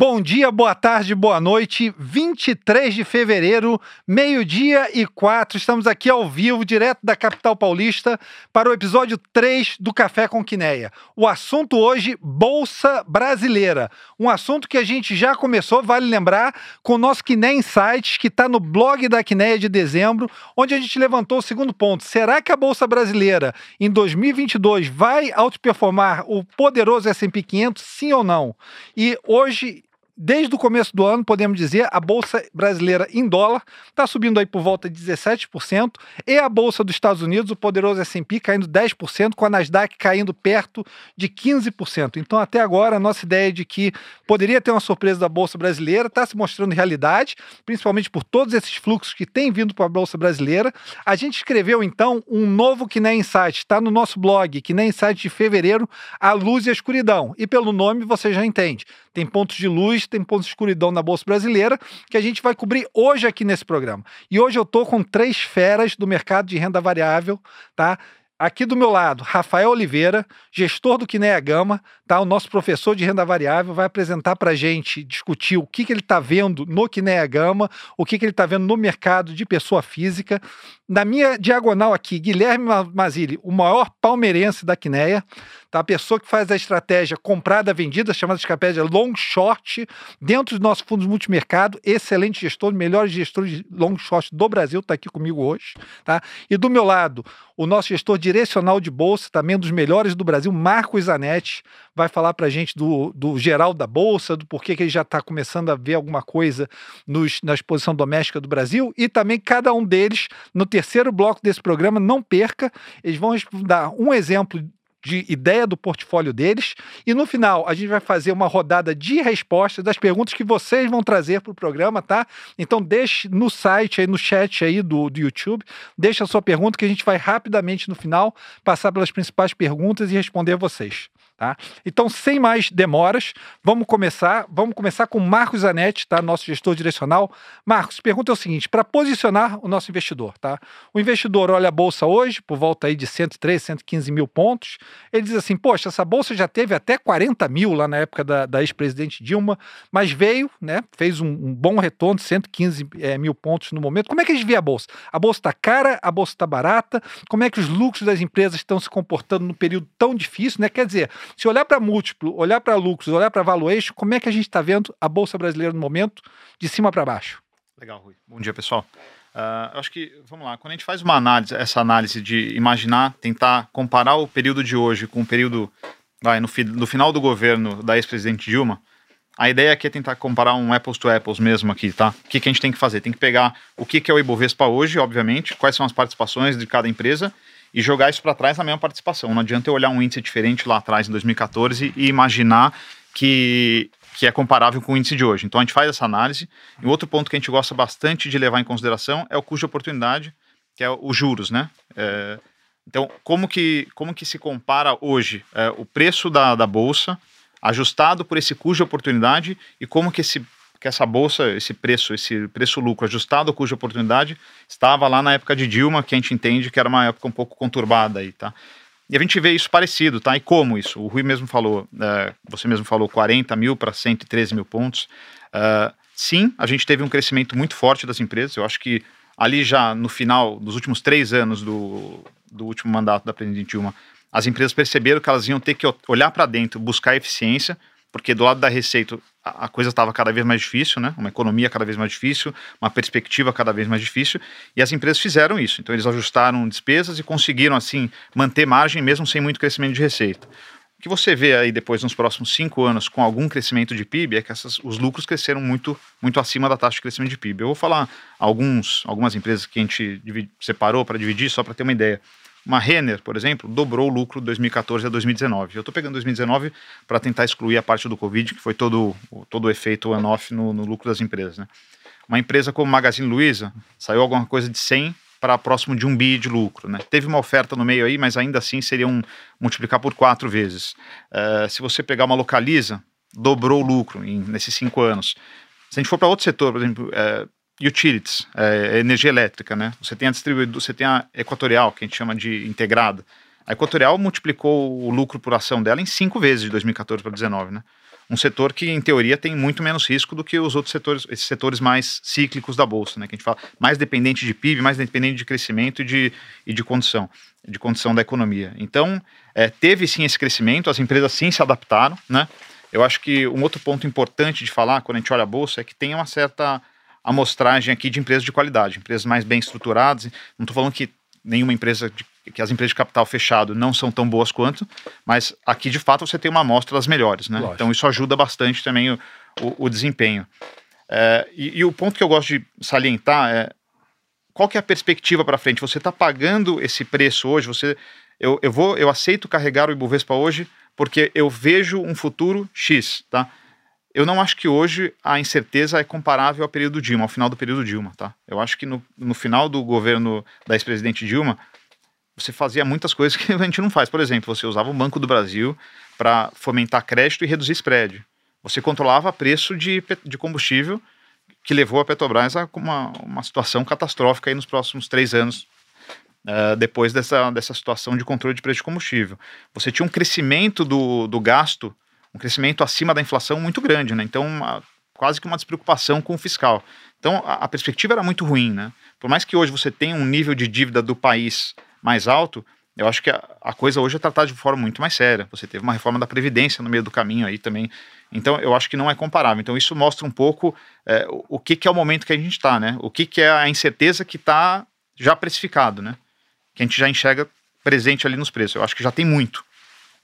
Bom dia, boa tarde, boa noite. 23 de fevereiro, meio-dia e quatro. Estamos aqui ao vivo, direto da capital paulista, para o episódio 3 do Café com Quineia. O assunto hoje, Bolsa Brasileira. Um assunto que a gente já começou, vale lembrar, com o nosso Quineia Insights, que está no blog da Quineia de dezembro, onde a gente levantou o segundo ponto. Será que a Bolsa Brasileira, em 2022, vai outperformar o poderoso S&P 500, sim ou não? E hoje Desde o começo do ano, podemos dizer, a bolsa brasileira em dólar está subindo aí por volta de 17%, e a bolsa dos Estados Unidos, o poderoso S&P, caindo 10%, com a Nasdaq caindo perto de 15%. Então, até agora, a nossa ideia de que poderia ter uma surpresa da bolsa brasileira está se mostrando realidade, principalmente por todos esses fluxos que têm vindo para a bolsa brasileira. A gente escreveu, então, um novo Kiné Insight, está no nosso blog, Kiné Insight de fevereiro, A Luz e a Escuridão. E pelo nome você já entende. Tem pontos de luz, tem pontos de escuridão na Bolsa Brasileira, que a gente vai cobrir hoje aqui nesse programa. E hoje eu estou com três feras do mercado de renda variável, tá? Aqui do meu lado, Rafael Oliveira, gestor do Quineia Gama, tá? O nosso professor de renda variável vai apresentar para a gente, discutir o que, que ele está vendo no Quineia Gama, o que, que ele está vendo no mercado de pessoa física. Na minha diagonal aqui, Guilherme Mazili, o maior palmeirense da Quineia, tá? a pessoa que faz a estratégia comprada-vendida, chamada estratégia long short, dentro dos nossos fundos multimercado, excelente gestor, melhor gestor de long short do Brasil, está aqui comigo hoje. Tá? E do meu lado, o nosso gestor direcional de bolsa, também dos melhores do Brasil, Marcos Zanetti, vai falar para a gente do, do geral da bolsa, do porquê que ele já está começando a ver alguma coisa nos, na exposição doméstica do Brasil e também cada um deles no terceiro bloco desse programa, não perca, eles vão dar um exemplo de ideia do portfólio deles. E no final, a gente vai fazer uma rodada de respostas das perguntas que vocês vão trazer para o programa, tá? Então deixe no site aí, no chat aí do, do YouTube, deixe a sua pergunta que a gente vai rapidamente no final passar pelas principais perguntas e responder vocês. Tá? Então, sem mais demoras, vamos começar. Vamos começar com Marcos Zanetti, tá? nosso gestor direcional. Marcos, pergunta é o seguinte: para posicionar o nosso investidor, tá? O investidor olha a bolsa hoje, por volta aí de 103, 115 mil pontos. Ele diz assim: Poxa, essa bolsa já teve até 40 mil lá na época da, da ex-presidente Dilma, mas veio, né? Fez um, um bom retorno, 115 é, mil pontos no momento. Como é que gente vê a bolsa? A bolsa está cara, a bolsa está barata? Como é que os lucros das empresas estão se comportando num período tão difícil, né? Quer dizer, se olhar para múltiplo, olhar para lucros, olhar para valuation, como é que a gente está vendo a Bolsa Brasileira no momento, de cima para baixo? Legal, Rui. Bom dia, pessoal. Uh, acho que, vamos lá, quando a gente faz uma análise, essa análise de imaginar, tentar comparar o período de hoje com o período, vai, no, fi, no final do governo da ex-presidente Dilma, a ideia aqui é tentar comparar um apples to apples mesmo aqui, tá? O que, que a gente tem que fazer? Tem que pegar o que, que é o Ibovespa hoje, obviamente, quais são as participações de cada empresa e jogar isso para trás na mesma participação. Não adianta eu olhar um índice diferente lá atrás, em 2014, e imaginar que, que é comparável com o índice de hoje. Então a gente faz essa análise. E outro ponto que a gente gosta bastante de levar em consideração é o custo de oportunidade, que é os juros, né? É, então, como que, como que se compara hoje é, o preço da, da bolsa ajustado por esse custo de oportunidade e como que esse que essa bolsa, esse preço, esse preço-lucro ajustado cuja oportunidade estava lá na época de Dilma, que a gente entende que era uma época um pouco conturbada aí, tá? E a gente vê isso parecido, tá? E como isso? O Rui mesmo falou, é, você mesmo falou 40 mil para 113 mil pontos. Uh, sim, a gente teve um crescimento muito forte das empresas. Eu acho que ali já no final dos últimos três anos do, do último mandato da presidente Dilma, as empresas perceberam que elas iam ter que olhar para dentro, buscar eficiência, porque do lado da receita a coisa estava cada vez mais difícil, né? Uma economia cada vez mais difícil, uma perspectiva cada vez mais difícil, e as empresas fizeram isso. Então eles ajustaram despesas e conseguiram assim manter margem mesmo sem muito crescimento de receita. O que você vê aí depois nos próximos cinco anos com algum crescimento de PIB é que essas, os lucros cresceram muito, muito acima da taxa de crescimento de PIB. Eu vou falar alguns, algumas empresas que a gente separou para dividir só para ter uma ideia. Uma Renner, por exemplo, dobrou o lucro de 2014 a 2019. Eu estou pegando 2019 para tentar excluir a parte do Covid, que foi todo, todo o efeito on-off no, no, lucro das empresas. Né? Uma empresa como Magazine Luiza saiu alguma coisa de 100 para próximo de um bi de lucro. Né? Teve uma oferta no meio aí, mas ainda assim seria um multiplicar por quatro vezes. Uh, se você pegar uma Localiza, dobrou o lucro em, nesses cinco anos. Se a gente for para outro setor, por exemplo, uh, utilities, é, energia elétrica, né? Você tem a distribuidora, você tem a Equatorial, que a gente chama de integrada. A Equatorial multiplicou o lucro por ação dela em cinco vezes de 2014 para 2019, né? um setor que, em teoria, tem muito menos risco do que os outros setores, esses setores mais cíclicos da Bolsa, né? Que a gente fala mais dependente de PIB, mais dependente de crescimento e de, e de condição, de condição da economia. Então, é, teve sim esse crescimento, as empresas sim se adaptaram, né? Eu acho que um outro ponto importante de falar quando a gente olha a Bolsa é que tem uma certa amostragem aqui de empresas de qualidade, empresas mais bem estruturadas. Não estou falando que nenhuma empresa de que as empresas de capital fechado não são tão boas quanto, mas aqui de fato você tem uma amostra das melhores, né? Lógico. Então isso ajuda bastante também o, o, o desempenho. É, e, e, o ponto que eu gosto de salientar é qual que é a perspectiva para frente? Você está pagando esse preço hoje? Você, eu, eu vou, eu aceito carregar o Ibovespa hoje porque eu vejo um futuro X, tá? Eu não acho que hoje a incerteza é comparável ao período Dilma, ao final do período Dilma, tá? Eu acho que no, no final do governo da ex-presidente Dilma, você fazia muitas coisas que a gente não faz. Por exemplo, você usava o Banco do Brasil para fomentar crédito e reduzir spread. Você controlava preço de, de combustível, que levou a Petrobras a uma, uma situação catastrófica aí nos próximos três anos, uh, depois dessa, dessa situação de controle de preço de combustível. Você tinha um crescimento do, do gasto, um crescimento acima da inflação muito grande, né? Então, uma, quase que uma despreocupação com o fiscal. Então, a, a perspectiva era muito ruim, né? Por mais que hoje você tenha um nível de dívida do país mais alto, eu acho que a, a, coisa hoje é tratada de forma muito mais séria. Você teve uma reforma da Previdência no meio do caminho aí também. Então, eu acho que não é comparável. Então, isso mostra um pouco é, o, o que, que, é o momento que a gente está, né? O que, que é a incerteza que está já precificado, né? Que a gente já enxerga presente ali nos preços. Eu acho que já tem muito.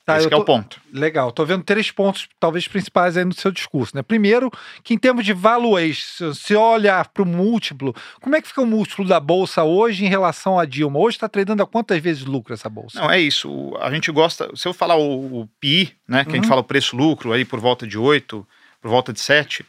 Tá, Esse tô, é o ponto. Legal. Estou vendo três pontos, talvez principais aí no seu discurso. Né? Primeiro, que em termos de valuation, se olhar para o múltiplo, como é que fica o múltiplo da Bolsa hoje em relação à Dilma? Hoje está tradando a quantas vezes lucro essa Bolsa? Não, é isso. A gente gosta, se eu falar o, o PI, né, que uhum. a gente uhum. fala o preço-lucro aí por volta de 8, por volta de 7,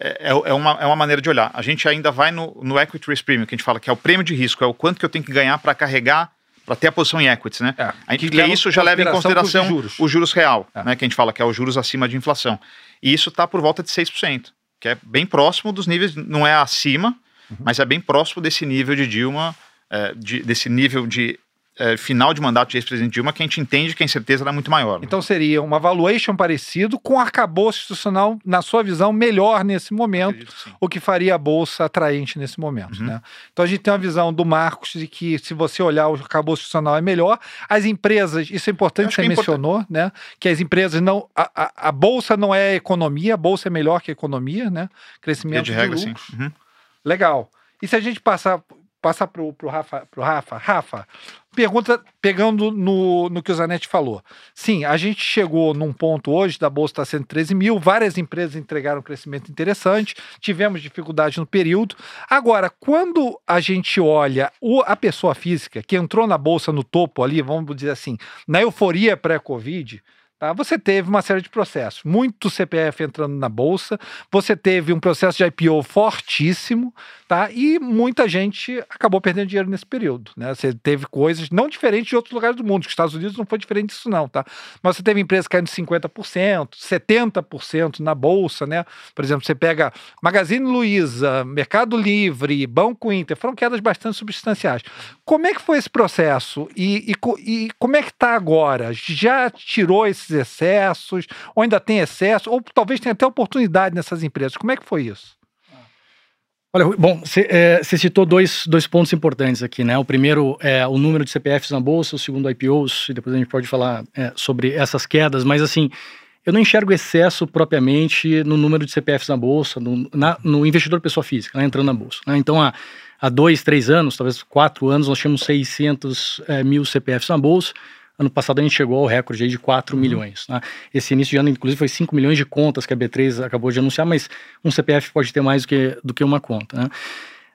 é, é, é, uma, é uma maneira de olhar. A gente ainda vai no, no equity risk premium, que a gente fala que é o prêmio de risco, é o quanto que eu tenho que ganhar para carregar para ter a posição em equities, né? É, a gente, que isso já leva em consideração os juros. o juros real, é. né? Que a gente fala que é os juros acima de inflação. E isso está por volta de 6%, que é bem próximo dos níveis, não é acima, uhum. mas é bem próximo desse nível de Dilma, é, de, desse nível de é, final de mandato de ex-presidente Dilma que a gente entende que a incerteza era muito maior. Então seria uma valuation parecido com arcabouço institucional, na sua visão, melhor nesse momento, o que faria a Bolsa atraente nesse momento. Uhum. Né? Então a gente tem uma visão do Marcos de que se você olhar o arcabouço institucional é melhor. As empresas, isso é importante, você é mencionou, importante. né? Que as empresas não. A, a, a, Bolsa não é economia, a Bolsa é melhor que a economia, né? Crescimento de, de regra, lucros. Sim. Uhum. Legal. E se a gente passar passar para o Rafa, pro Rafa. Rafa, pergunta pegando no, no que o Zanetti falou. Sim, a gente chegou num ponto hoje da Bolsa está sendo 13 mil, várias empresas entregaram um crescimento interessante, tivemos dificuldade no período. Agora, quando a gente olha o, a pessoa física que entrou na Bolsa no topo ali, vamos dizer assim, na euforia pré-Covid, Tá? Você teve uma série de processos, muito CPF entrando na bolsa, você teve um processo de IPO fortíssimo, tá? E muita gente acabou perdendo dinheiro nesse período, né? Você teve coisas não diferentes de outros lugares do mundo, os Estados Unidos não foi diferente disso não, tá? Mas você teve empresas caindo 50%, 70% na bolsa, né? Por exemplo, você pega Magazine Luiza, Mercado Livre, Banco Inter, foram quedas bastante substanciais. Como é que foi esse processo e, e, e como é que está agora? Já tirou esse esses excessos, ou ainda tem excesso, ou talvez tenha até oportunidade nessas empresas. Como é que foi isso? Olha, bom, você é, citou dois, dois pontos importantes aqui, né? O primeiro é o número de CPFs na bolsa, o segundo IPOs, e depois a gente pode falar é, sobre essas quedas, mas assim, eu não enxergo excesso propriamente no número de CPFs na bolsa, no, na, no investidor pessoa física, né, entrando na bolsa. Né? Então, há, há dois, três anos, talvez quatro anos, nós tínhamos 600 é, mil CPFs na bolsa. Ano passado a gente chegou ao recorde de 4 uhum. milhões. Né? Esse início de ano, inclusive, foi 5 milhões de contas que a B3 acabou de anunciar, mas um CPF pode ter mais do que, do que uma conta. Né?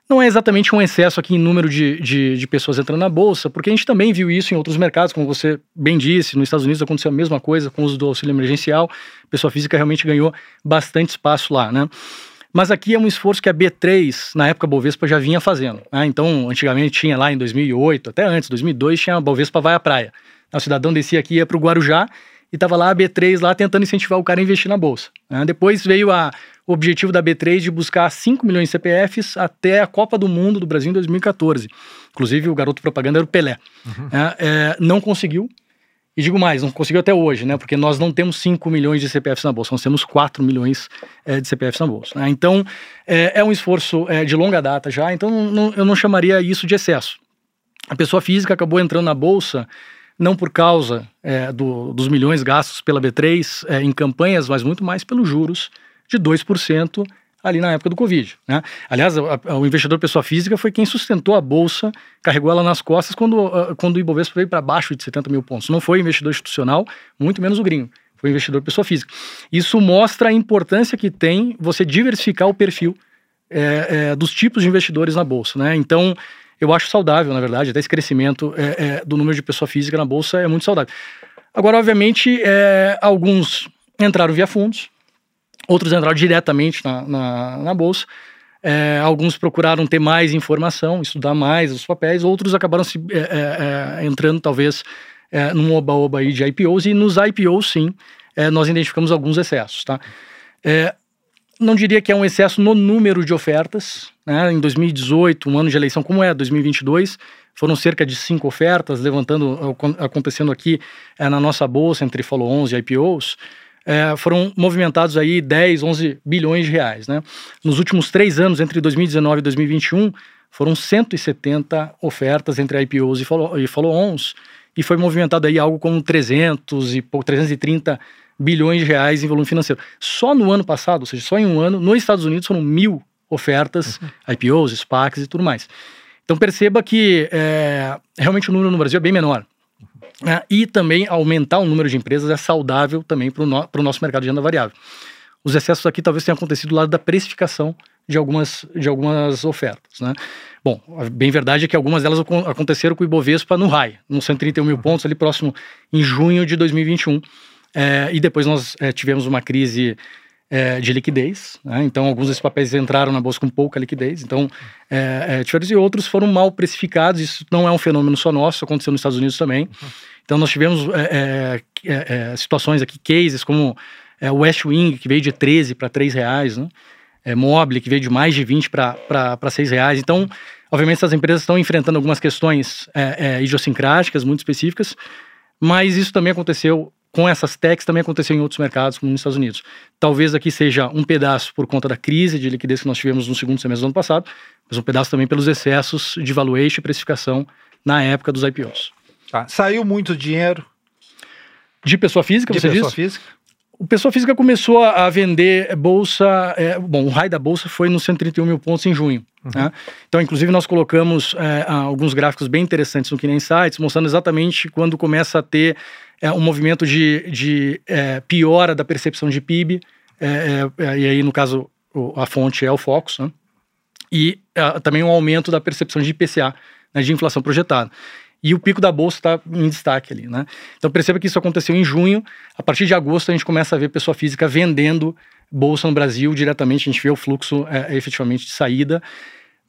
Não é exatamente um excesso aqui em número de, de, de, pessoas entrando na bolsa, porque a gente também viu isso em outros mercados, como você bem disse, nos Estados Unidos aconteceu a mesma coisa com o uso do auxílio emergencial, a pessoa física realmente ganhou bastante espaço lá, né? Mas aqui é um esforço que a B3, na época a Bovespa, já vinha fazendo. Né? Então, antigamente tinha lá em 2008, até antes, 2002, tinha a Bovespa Vai à Praia. O cidadão descia aqui, ia para o Guarujá e estava lá a B3 lá tentando incentivar o cara a investir na bolsa. Né? Depois veio a, o objetivo da B3 de buscar 5 milhões de CPFs até a Copa do Mundo do Brasil em 2014. Inclusive o garoto propaganda era o Pelé. Uhum. É, é, não conseguiu. E digo mais, não conseguiu até hoje, né? Porque nós não temos 5 milhões de CPFs na Bolsa, nós temos 4 milhões é, de CPFs na Bolsa. Né? Então, é, é, um esforço é, de longa data já, então não, eu não chamaria isso de excesso. A pessoa física acabou entrando na Bolsa não por causa do, dos milhões gastos pela B3 em campanhas, mas muito mais pelos juros de 2% ali na época do Covid. Né? Aliás, a, a, o investidor pessoa física foi quem sustentou a bolsa, carregou ela nas costas quando, uh, quando o Ibovespa veio para baixo de 70 mil pontos. Não foi investidor institucional, muito menos o gringo. Foi investidor pessoa física. Isso mostra a importância que tem você diversificar o perfil é, é, dos tipos de investidores na bolsa. Né? Então, eu acho saudável, na verdade, até esse crescimento é, do número de pessoa física na bolsa é muito saudável. Agora, obviamente, alguns entraram via fundos, outros entraram diretamente na, na, na bolsa. É, alguns procuraram ter mais informação, estudar mais os papéis, outros acabaram se é, é, é entrando talvez é, num oba-oba aí de IPOs, e nos IPOs sim, é, nós identificamos alguns excessos, tá? Não diria que é um excesso no número de ofertas, né? Em 2018, um ano de eleição como é 2022, foram cerca de cinco ofertas, levantando, acontecendo aqui na nossa bolsa entre follow-ons e IPOs, é, foram movimentados aí 10, 11 bilhões de reais. Né? Nos últimos três anos, entre 2019 e 2021, foram 170 ofertas entre IPOs e follow-ons, e foi movimentado aí algo como 300 e 330 bilhões de reais em volume financeiro. Só no ano passado, ou seja, só em um ano, nos Estados Unidos foram mil ofertas, uhum. IPOs, SPACs e tudo mais. Então perceba que é, realmente o número no Brasil é bem menor. Né? E também aumentar o número de empresas é saudável também para o no, nosso mercado de renda variável. Os excessos aqui talvez tenham acontecido do lado da precificação de algumas, de algumas ofertas. Né? Bom, a bem verdade é que algumas delas aconteceram com o Ibovespa no high, nos 131 mil pontos, ali próximo em junho de 2021. É, e depois nós é, tivemos uma crise é, de liquidez, né? então alguns desses papéis entraram na bolsa com pouca liquidez, então é, é, e outros foram mal precificados, isso não é um fenômeno só nosso, aconteceu nos Estados Unidos também. Então nós tivemos é, é, é, situações aqui, cases como o West Wing, que veio de 13 para 3 reais, né? é, Mobile, que veio de mais de 20 para 6 reais, então obviamente essas empresas estão enfrentando algumas questões idiosincráticas muito específicas, mas isso também aconteceu com essas techs também aconteceu em outros mercados, como nos Estados Unidos. Talvez aqui seja um pedaço por conta da crise de liquidez que nós tivemos no segundo semestre do ano passado, mas um pedaço também pelos excessos de valuation e precificação na época dos IPOs. Tá. Saiu muito dinheiro? De pessoa física, de você pessoa diz? física? O pessoa física começou a vender bolsa. É, bom, o raio da bolsa foi nos 131 mil pontos em junho. Uhum. Né? Então, inclusive, nós colocamos é, alguns gráficos bem interessantes no Kine Insights, mostrando exatamente quando começa a ter é, um movimento de, de é, piora da percepção de PIB, é, é, é, e aí, no caso, a fonte é o Focus, né? e também um aumento da percepção de IPCA, né, de inflação projetada e o pico da bolsa está em destaque ali, né? Então perceba que isso aconteceu em junho. A partir de agosto a gente começa a ver pessoa física vendendo bolsa no Brasil diretamente. A gente vê o fluxo efetivamente de saída.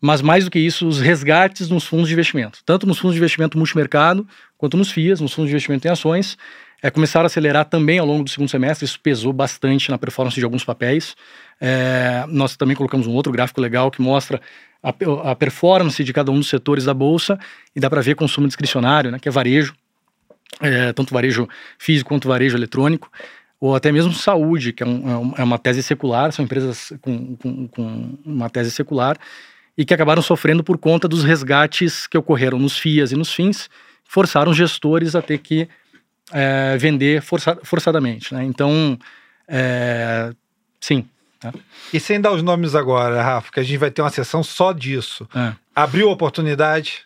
Mas mais do que isso, os resgates nos fundos de investimento, tanto nos fundos de investimento multimercado quanto nos FIAs, nos fundos de investimento em ações, é, começaram a acelerar também ao longo do segundo semestre. Isso pesou bastante na performance de alguns papéis. É, nós também colocamos um outro gráfico legal que mostra a, a performance de cada um dos setores da bolsa. E dá para ver consumo discricionário, né, que é varejo, é, tanto varejo físico quanto varejo eletrônico, ou até mesmo saúde, que é, um, é, é uma tese secular, são empresas com, com, com, uma tese secular e que acabaram sofrendo por conta dos resgates que ocorreram nos FIAs e nos FINs, forçaram gestores a ter que é, vender força, forçadamente. Né? Então, é, sim, Tá? E sem dar os nomes agora, Rafa, que a gente vai ter uma sessão só disso. É. Abriu oportunidade?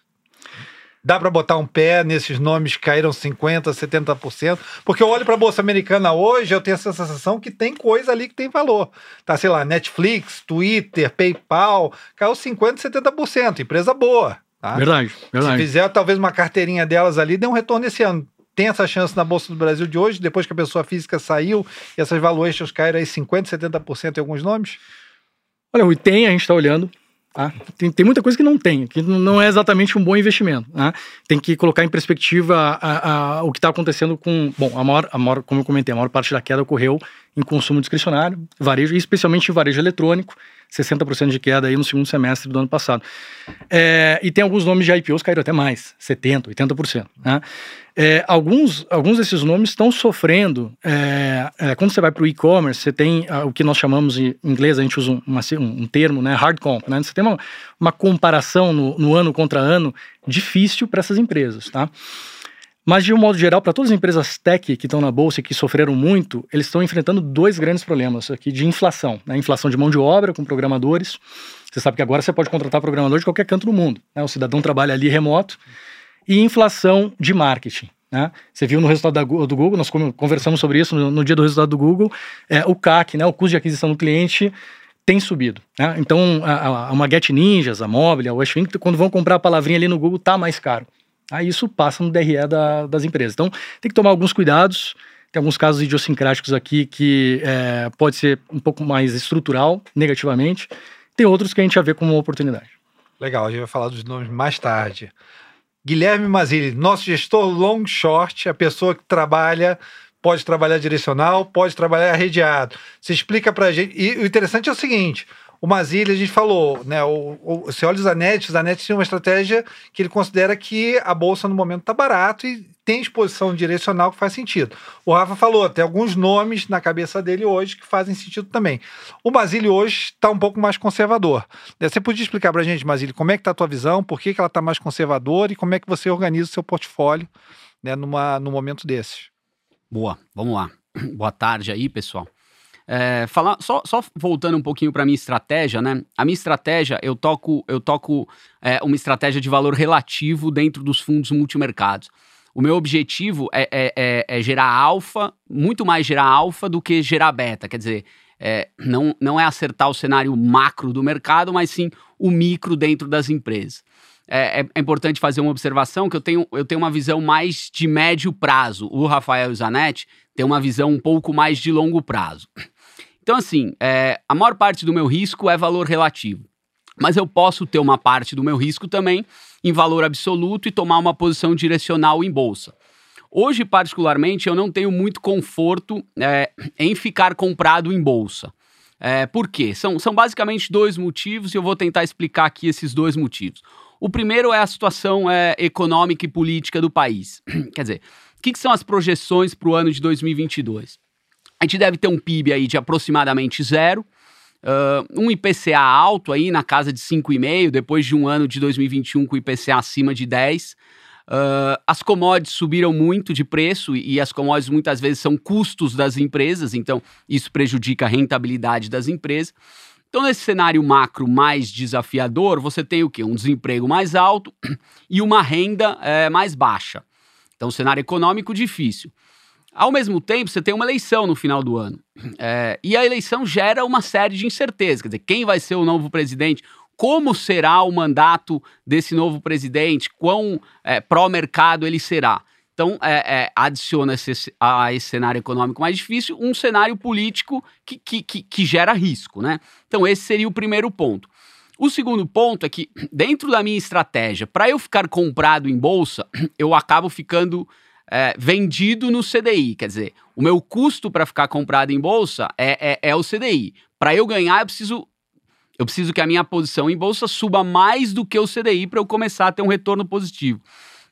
Dá para botar um pé nesses nomes que caíram 50%, 70%? Porque eu olho para a Bolsa Americana hoje, eu tenho essa sensação que tem coisa ali que tem valor. Tá, sei lá, Netflix, Twitter, PayPal, caiu 50%, 70%. Empresa boa. Tá? Verdade, verdade. Se fizer talvez uma carteirinha delas ali, dê um retorno esse ano tem essa chance na Bolsa do Brasil de hoje, depois que a pessoa física saiu e essas valuations caíram aí 50%, 70% em alguns nomes? Olha, Rui, tem, a gente está olhando. Tá? Tem, tem, muita coisa que não tem, que não é exatamente um bom investimento. Né? Tem que colocar em perspectiva a, a, o que está acontecendo com. Bom, a maior, a maior, como eu comentei, a maior parte da queda ocorreu em consumo discricionário, varejo, especialmente em varejo eletrônico, 60% de queda aí no segundo semestre do ano passado. É, e tem alguns nomes de IPOs caíram até mais, 70%, 80%. Né? É, alguns, alguns desses nomes estão sofrendo. É, é quando você vai para o e-commerce, você tem uh, o que nós chamamos em inglês, a gente usa um, um termo, né, hard comp. Né? Você tem uma, uma comparação no, no ano contra ano difícil para essas empresas. Tá? Mas, de um modo geral, para todas as empresas tech que estão na bolsa e que sofreram muito, eles estão enfrentando dois grandes problemas aqui de inflação. Né? Inflação de mão de obra com programadores. Você sabe que agora você pode contratar programador de qualquer canto do mundo. Né? O cidadão trabalha ali remoto. E inflação de marketing. Né? Você viu no resultado da, do Google, nós conversamos sobre isso no, no dia do resultado do Google, é, o CAC, né, o custo de aquisição do cliente, tem subido. Né? Então, a, a, uma Get Ninjas, a Mobile, a Westwing, quando vão comprar a palavrinha ali no Google, tá mais caro. Aí isso passa no DRE da, das empresas. Então, tem que tomar alguns cuidados. Tem alguns casos idiosincráticos aqui que é, pode ser um pouco mais estrutural, negativamente. Tem outros que a gente já vê como uma oportunidade. Legal, a gente vai falar dos nomes mais tarde. Guilherme Mazili, nosso gestor long short, a pessoa que trabalha, pode trabalhar direcional, pode trabalhar arrediado. Você explica pra gente. E o interessante é o seguinte: o Mazilha, a gente falou, né? O, o, você olha o Zanetti, o Zanetti tem uma estratégia que ele considera que a bolsa no momento está barato e tem exposição direcional que faz sentido. O Rafa falou, tem alguns nomes na cabeça dele hoje que fazem sentido também. O Basílio hoje está um pouco mais conservador. Você podia explicar para a gente, Basílio, como é que está a tua visão, por que, que ela está mais conservadora e como é que você organiza o seu portfólio né, numa, num momento desses? Boa, vamos lá. Boa tarde aí, pessoal. É, falar, só, só voltando um pouquinho para minha estratégia, né? A minha estratégia, eu toco, eu toco é, uma estratégia de valor relativo dentro dos fundos multimercados. O meu objetivo é, é, é, é gerar alfa, muito mais gerar alfa do que gerar beta. Quer dizer, é, não, não é acertar o cenário macro do mercado, mas sim o micro dentro das empresas. É, é, é, importante fazer uma observação que eu tenho, eu tenho uma visão mais de médio prazo. O Rafael Zanetti tem uma visão um pouco mais de longo prazo. Então, assim, é, a maior parte do meu risco é valor relativo. Mas eu posso ter uma parte do meu risco também em valor absoluto e tomar uma posição direcional em bolsa. Hoje, particularmente, eu não tenho muito conforto é, em ficar comprado em bolsa. É, por quê? São, são basicamente dois motivos e eu vou tentar explicar aqui esses dois motivos. O primeiro é a situação é, econômica e política do país. Quer dizer, o que, que são as projeções para o ano de 2022? A gente deve ter um PIB aí de aproximadamente zero, uh, um IPCA alto aí na casa de 5,5, depois de um ano de 2021 com IPCA acima de 10. Uh, as commodities subiram muito de preço e, e as commodities muitas vezes são custos das empresas, então isso prejudica a rentabilidade das empresas. Então, nesse cenário macro mais desafiador, você tem o quê? Um desemprego mais alto e uma renda é, mais baixa. Então, cenário econômico difícil. Ao mesmo tempo, você tem uma eleição no final do ano. É, e a eleição gera uma série de incertezas. Quer dizer, quem vai ser o novo presidente? Como será o mandato desse novo presidente? Quão é, pró-mercado ele será? Então, é, é, adiciona esse, a esse cenário econômico mais difícil um cenário político que, que, que, que gera risco, né? Então, esse seria o primeiro ponto. O segundo ponto é que, dentro da minha estratégia, para eu ficar comprado em bolsa, eu acabo ficando é, vendido no CDI. Quer dizer, o meu custo para ficar comprado em bolsa é, é, é o CDI. Para eu ganhar, eu preciso, eu preciso que a minha posição em bolsa suba mais do que o CDI para eu começar a ter um retorno positivo.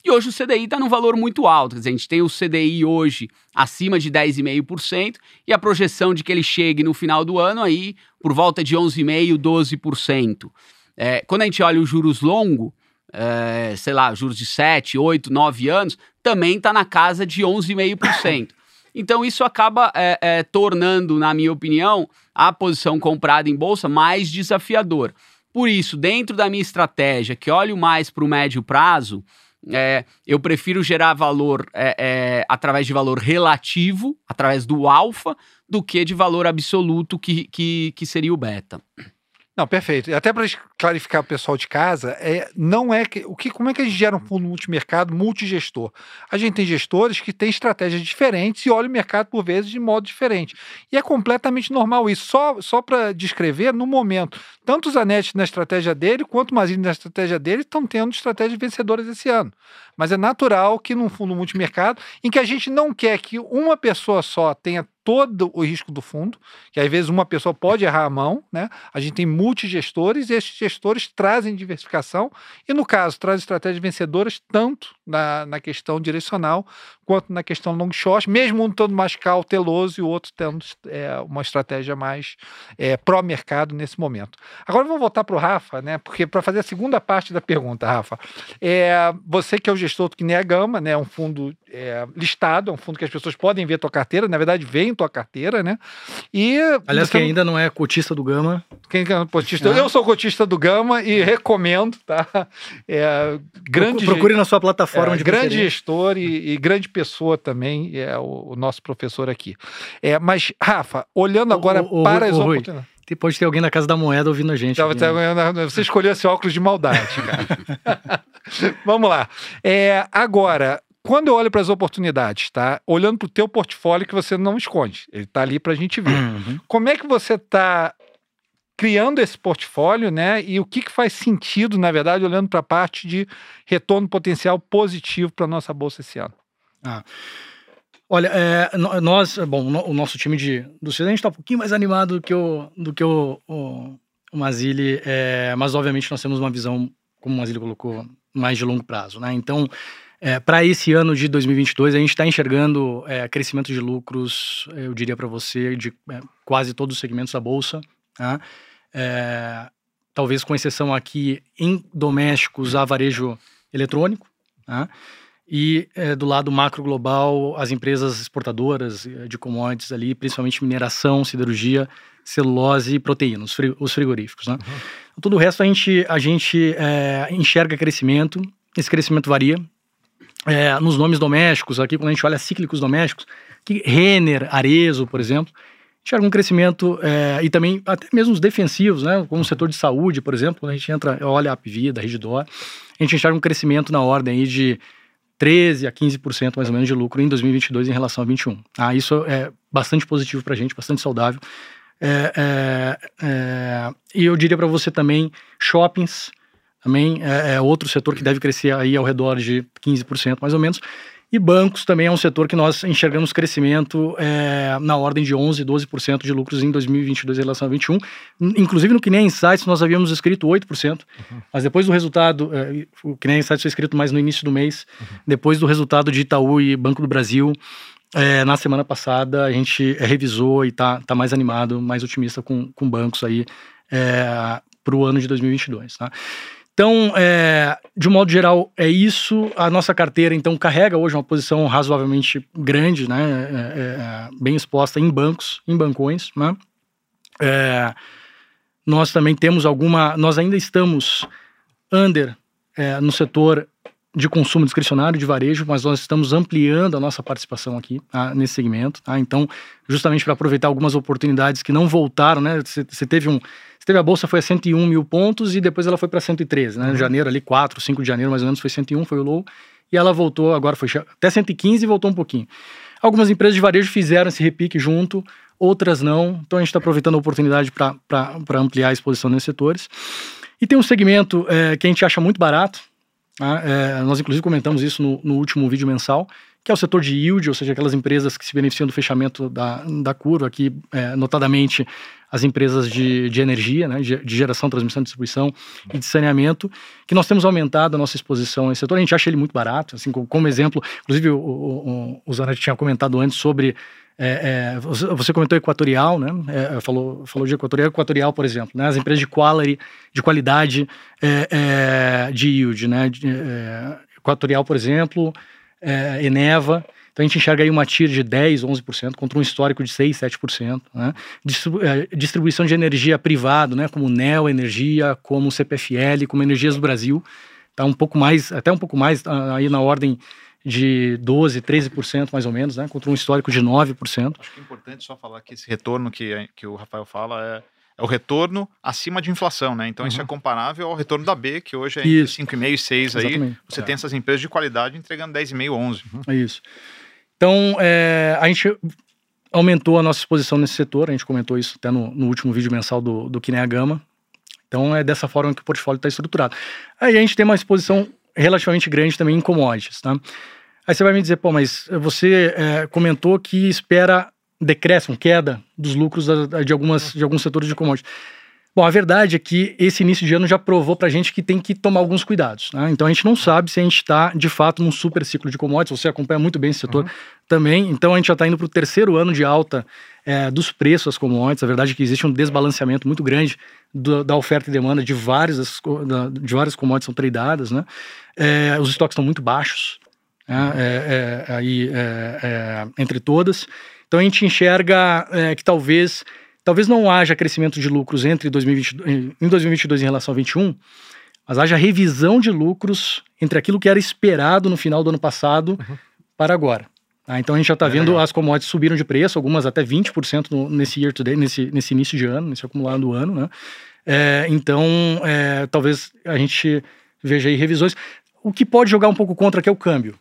E hoje o CDI está num valor muito alto. Quer dizer, a gente tem o CDI hoje acima de 10,5% e a projeção de que ele chegue no final do ano aí por volta de 11,5%, 12%. É, quando a gente olha os juros longo, é, sei lá, juros de 7, 8, 9 anos, também está na casa de 11,5%. Então, isso acaba é, é, tornando, na minha opinião, a posição comprada em bolsa mais desafiadora. Por isso, dentro da minha estratégia, que olho mais para o médio prazo, é, eu prefiro gerar valor através de valor relativo, através do alfa, do que de valor absoluto, que, que, que seria o beta. Não, perfeito. Até para clarificar o pessoal de casa, é, não é que, o que como é que a gente gera um fundo multimercado multigestor? A gente tem gestores que têm estratégias diferentes e olham o mercado por vezes de modo diferente. E é completamente normal isso. Só, só para descrever, no momento, tanto o Zanetti na estratégia dele quanto o Mazini na estratégia dele estão tendo estratégias vencedoras esse ano. Mas é natural que num fundo multimercado, em que a gente não quer que uma pessoa só tenha todo o risco do fundo, que às vezes uma pessoa pode errar a mão, né? A gente tem multigestores e esses gestores trazem diversificação e, no caso, trazem estratégias vencedoras tanto na, na questão direcional quanto na questão long short, mesmo um estando mais cauteloso e o outro tendo é, uma estratégia mais é, pró-mercado nesse momento. Agora vamos voltar para o Rafa, né? Porque para fazer a segunda parte da pergunta, Rafa, é, você que é o gestor do Kinea Gama, né? Um fundo é, listado, é um fundo que as pessoas podem ver tua carteira, na verdade vem tua carteira, né? E aliás, quem ainda não é cotista do Gama, quem é cotista, ah. eu sou cotista do Gama e recomendo, tá? É, grande, procure na sua plataforma é, de grande gestor e, e, grande pessoa também é o, o, nosso professor aqui. É, mas Rafa, olhando agora o, para as oportunidades Pode ter alguém na Casa da Moeda ouvindo a gente. Aqui, né? Você escolheu esse óculos de maldade, cara. Vamos lá. É, agora, quando eu olho para as oportunidades, tá? Olhando para o teu portfólio que você não esconde, ele está ali para a gente ver. Uhum. Como é que você está criando esse portfólio, né? E o que, que faz sentido, na verdade, olhando para a parte de retorno potencial positivo para a nossa bolsa esse ano? Ah. Olha, é, nós, bom, o nosso time de, do Cidade, a gente está um pouquinho mais animado do que o, do que o, o, o é, mas obviamente nós temos uma visão, como o Mazili colocou, mais de longo prazo, né? Então, é, para esse ano de 2022, a gente está enxergando é, crescimento de lucros, eu diria para você, de é, quase todos os segmentos da Bolsa, tá? É, talvez com exceção aqui em domésticos a varejo eletrônico, tá? E é, do lado macro global, as empresas exportadoras eh, de commodities ali, principalmente mineração, siderurgia, celulose e proteína, os, frigoríficos. Né? Uhum. Todo o resto a gente, a gente é, enxerga crescimento, esse crescimento varia. É, nos nomes domésticos, aqui quando a gente olha cíclicos domésticos, que Renner, Arezo, por exemplo, enxerga um crescimento e também até mesmo os defensivos, né, como o setor de saúde, por exemplo, quando a gente entra, olha a Apvida, a Rigidor, a gente enxerga um crescimento na ordem aí de 13 a 15% mais ou menos de lucro em 2022 em relação a 21. Ah, isso é bastante positivo para a gente, bastante saudável. É, é, é, e eu diria para você também, shoppings também é, é, outro setor que deve crescer aí ao redor de 15% mais ou menos. E bancos também é um setor que nós enxergamos crescimento é, na ordem de 11, 12% de lucros em 2022 em relação a 2021. Inclusive no Kinea Insights nós havíamos escrito 8%, uhum. mas depois do resultado, é, o Kinea Insights foi escrito mais no início do mês, uhum. depois do resultado de Itaú e Banco do Brasil, é, na semana passada a gente revisou e está tá mais animado, mais otimista com, com bancos aí é, para o ano de 2022. Tá? Então, é, de um modo geral, é isso. A nossa carteira, então, carrega hoje uma posição razoavelmente grande, né? É, é, é bem exposta em bancos, em bancões, né? É, nós também temos alguma. Nós ainda estamos under é, no setor de consumo discricionário de varejo, mas nós estamos ampliando a nossa participação aqui tá, nesse segmento. Tá? Então, justamente para aproveitar algumas oportunidades que não voltaram, né? Você teve um teve a bolsa foi a 101 mil pontos e depois ela foi para 113, né? Em uhum. janeiro ali, 4, 5 de janeiro mais ou menos foi 101, foi o low. E ela voltou, agora foi até 115 e voltou um pouquinho. Algumas empresas de varejo fizeram esse repique junto, outras não. Então a gente está aproveitando a oportunidade para ampliar a exposição nesses setores. E tem um segmento é, que a gente acha muito barato. Tá? É, nós inclusive comentamos isso no, no último vídeo mensal, que é o setor de yield, ou seja, aquelas empresas que se beneficiam do fechamento da, da curva, aqui, é, notadamente as empresas de, de energia, né, de, geração, transmissão, distribuição e de saneamento, que nós temos aumentado a nossa exposição nesse setor. A gente acha ele muito barato, assim, como, exemplo, inclusive o, o, o Zanetti tinha comentado antes sobre é, é, você comentou equatorial, né? É, falou, falou de equatorial, equatorial, por exemplo, né? As empresas de quality, de qualidade é, é, de yield, né? De, é, equatorial, por exemplo, Eneva. Então a gente enxerga aí uma TIR de 10, 11% contra um histórico de 6, 7%. Né? É, distribuição de energia privado, né? como Neo Energia, como CPFL, como Energias do Brasil. Está um pouco mais, até um pouco mais ah, aí na ordem de 12, 13% mais ou menos, né? contra um histórico de 9%. Acho que é importante só falar que esse retorno que, que o Rafael fala é é o retorno acima de inflação, né? Então uhum. isso é comparável ao retorno da B, que hoje é 5,5 e 6 aí. Você é. tem essas empresas de qualidade entregando 10,5, 11. Uhum. É isso. Então, é, a gente aumentou a nossa exposição nesse setor, a gente comentou isso até no, no último vídeo mensal do, do Gama. Então, é dessa forma que o portfólio está estruturado. Aí a gente tem uma exposição relativamente grande também em commodities, tá? Aí você vai me dizer, pô, mas você é, comentou que espera decréscimo, queda dos lucros de, algumas, de alguns setores de commodities. Bom, a verdade é que esse início de ano já provou para a gente que tem que tomar alguns cuidados. Né? Então a gente não sabe se a gente está de fato num super ciclo de commodities. Você acompanha muito bem esse setor uhum. também. Então a gente já está indo para o terceiro ano de alta é, dos preços das commodities. A verdade é que existe um desbalanceamento muito grande do, da oferta e demanda de várias, de várias commodities são tradeadas. Né? É, os estoques estão muito baixos né? é, é aí, é, é, entre todas. Então a gente enxerga que talvez talvez não haja crescimento de lucros entre 2020, em 2022 em relação a 2021, mas haja revisão de lucros entre aquilo que era esperado no final do ano passado uhum. para agora. Ah, então a gente já está é vendo legal. as commodities subiram de preço, algumas até 20% no, nesse year to date, nesse, nesse início de ano, nesse acumulado do ano, né? É, então, é, talvez a gente veja aí revisões. O que pode jogar um pouco contra aqui é o câmbio.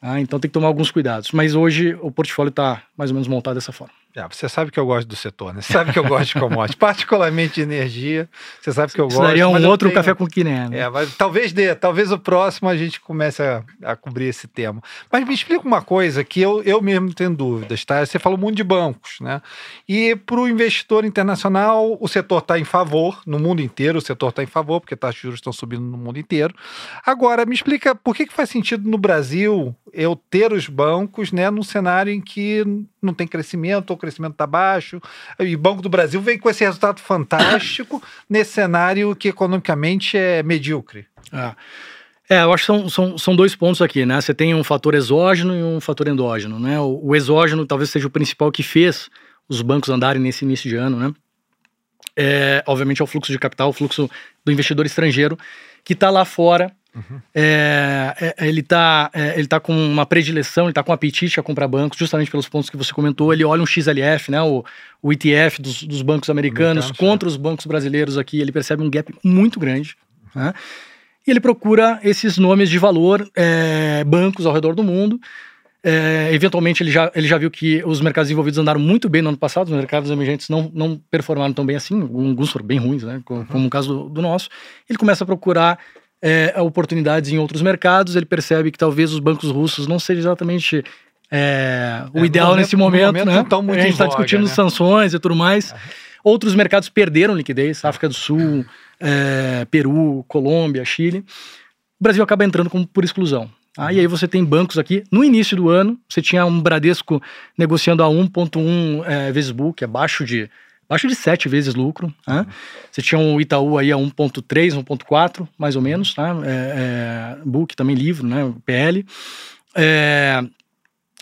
Ah, então tem que tomar alguns cuidados. Mas hoje o portfólio está mais ou menos montado dessa forma. É, você sabe que eu gosto do setor, né? Você sabe que eu gosto de commodities, particularmente de energia. Você sabe que eu gosto. Seria um outro tenho... café com quiné. Né? É, mas talvez dê, talvez o próximo a gente comece a, a, cobrir esse tema. Mas me explica uma coisa que eu, eu mesmo tenho dúvidas, tá? Você falou muito de bancos, né? E para o investidor internacional, o setor está em favor, no mundo inteiro, o setor está em favor, porque taxas de juros estão subindo no mundo inteiro. Agora, me explica por que, que faz sentido no Brasil eu ter os bancos, né, num cenário em que não tem crescimento, ou o crescimento está baixo. E o Banco do Brasil vem com esse resultado fantástico nesse cenário que economicamente é medíocre. Ah. É, eu acho que são, são, são dois pontos aqui, né? Você tem um fator exógeno e um fator endógeno, né? O, o exógeno talvez seja o principal que fez os bancos andarem nesse início de ano, né? É, obviamente é o fluxo de capital, o fluxo do investidor estrangeiro que está lá fora Uhum. É, é, ele está é, ele tá com uma predileção, ele está com um apetite a comprar bancos, justamente pelos pontos que você comentou. Ele olha um XLF, né, o, o ETF dos, dos bancos americanos contra os bancos brasileiros aqui, ele percebe um gap muito grande. Uhum. Né? E ele procura esses nomes de valor, é, bancos ao redor do mundo. É, eventualmente ele já, ele já viu que os mercados envolvidos andaram muito bem no ano passado, os mercados emergentes não, não performaram tão bem assim, alguns foram bem ruins, né, como, uhum. como o caso do, do nosso. Ele começa a procurar é, oportunidades em outros mercados, ele percebe que talvez os bancos russos não sejam exatamente é, o é, ideal momento, nesse momento, momento né? Não muito a gente está discutindo né? sanções e tudo mais. Outros mercados perderam liquidez, África do Sul, é, Peru, Colômbia, Chile. O Brasil acaba entrando como por exclusão. Ah, e aí você tem bancos aqui. No início do ano, você tinha um Bradesco negociando a 1,1 é, vezes book, abaixo de abaixo de sete vezes lucro. Né? Você tinha um Itaú aí a 1,3, 1,4, mais ou menos, né? É, é, book também livro, né? PL. É,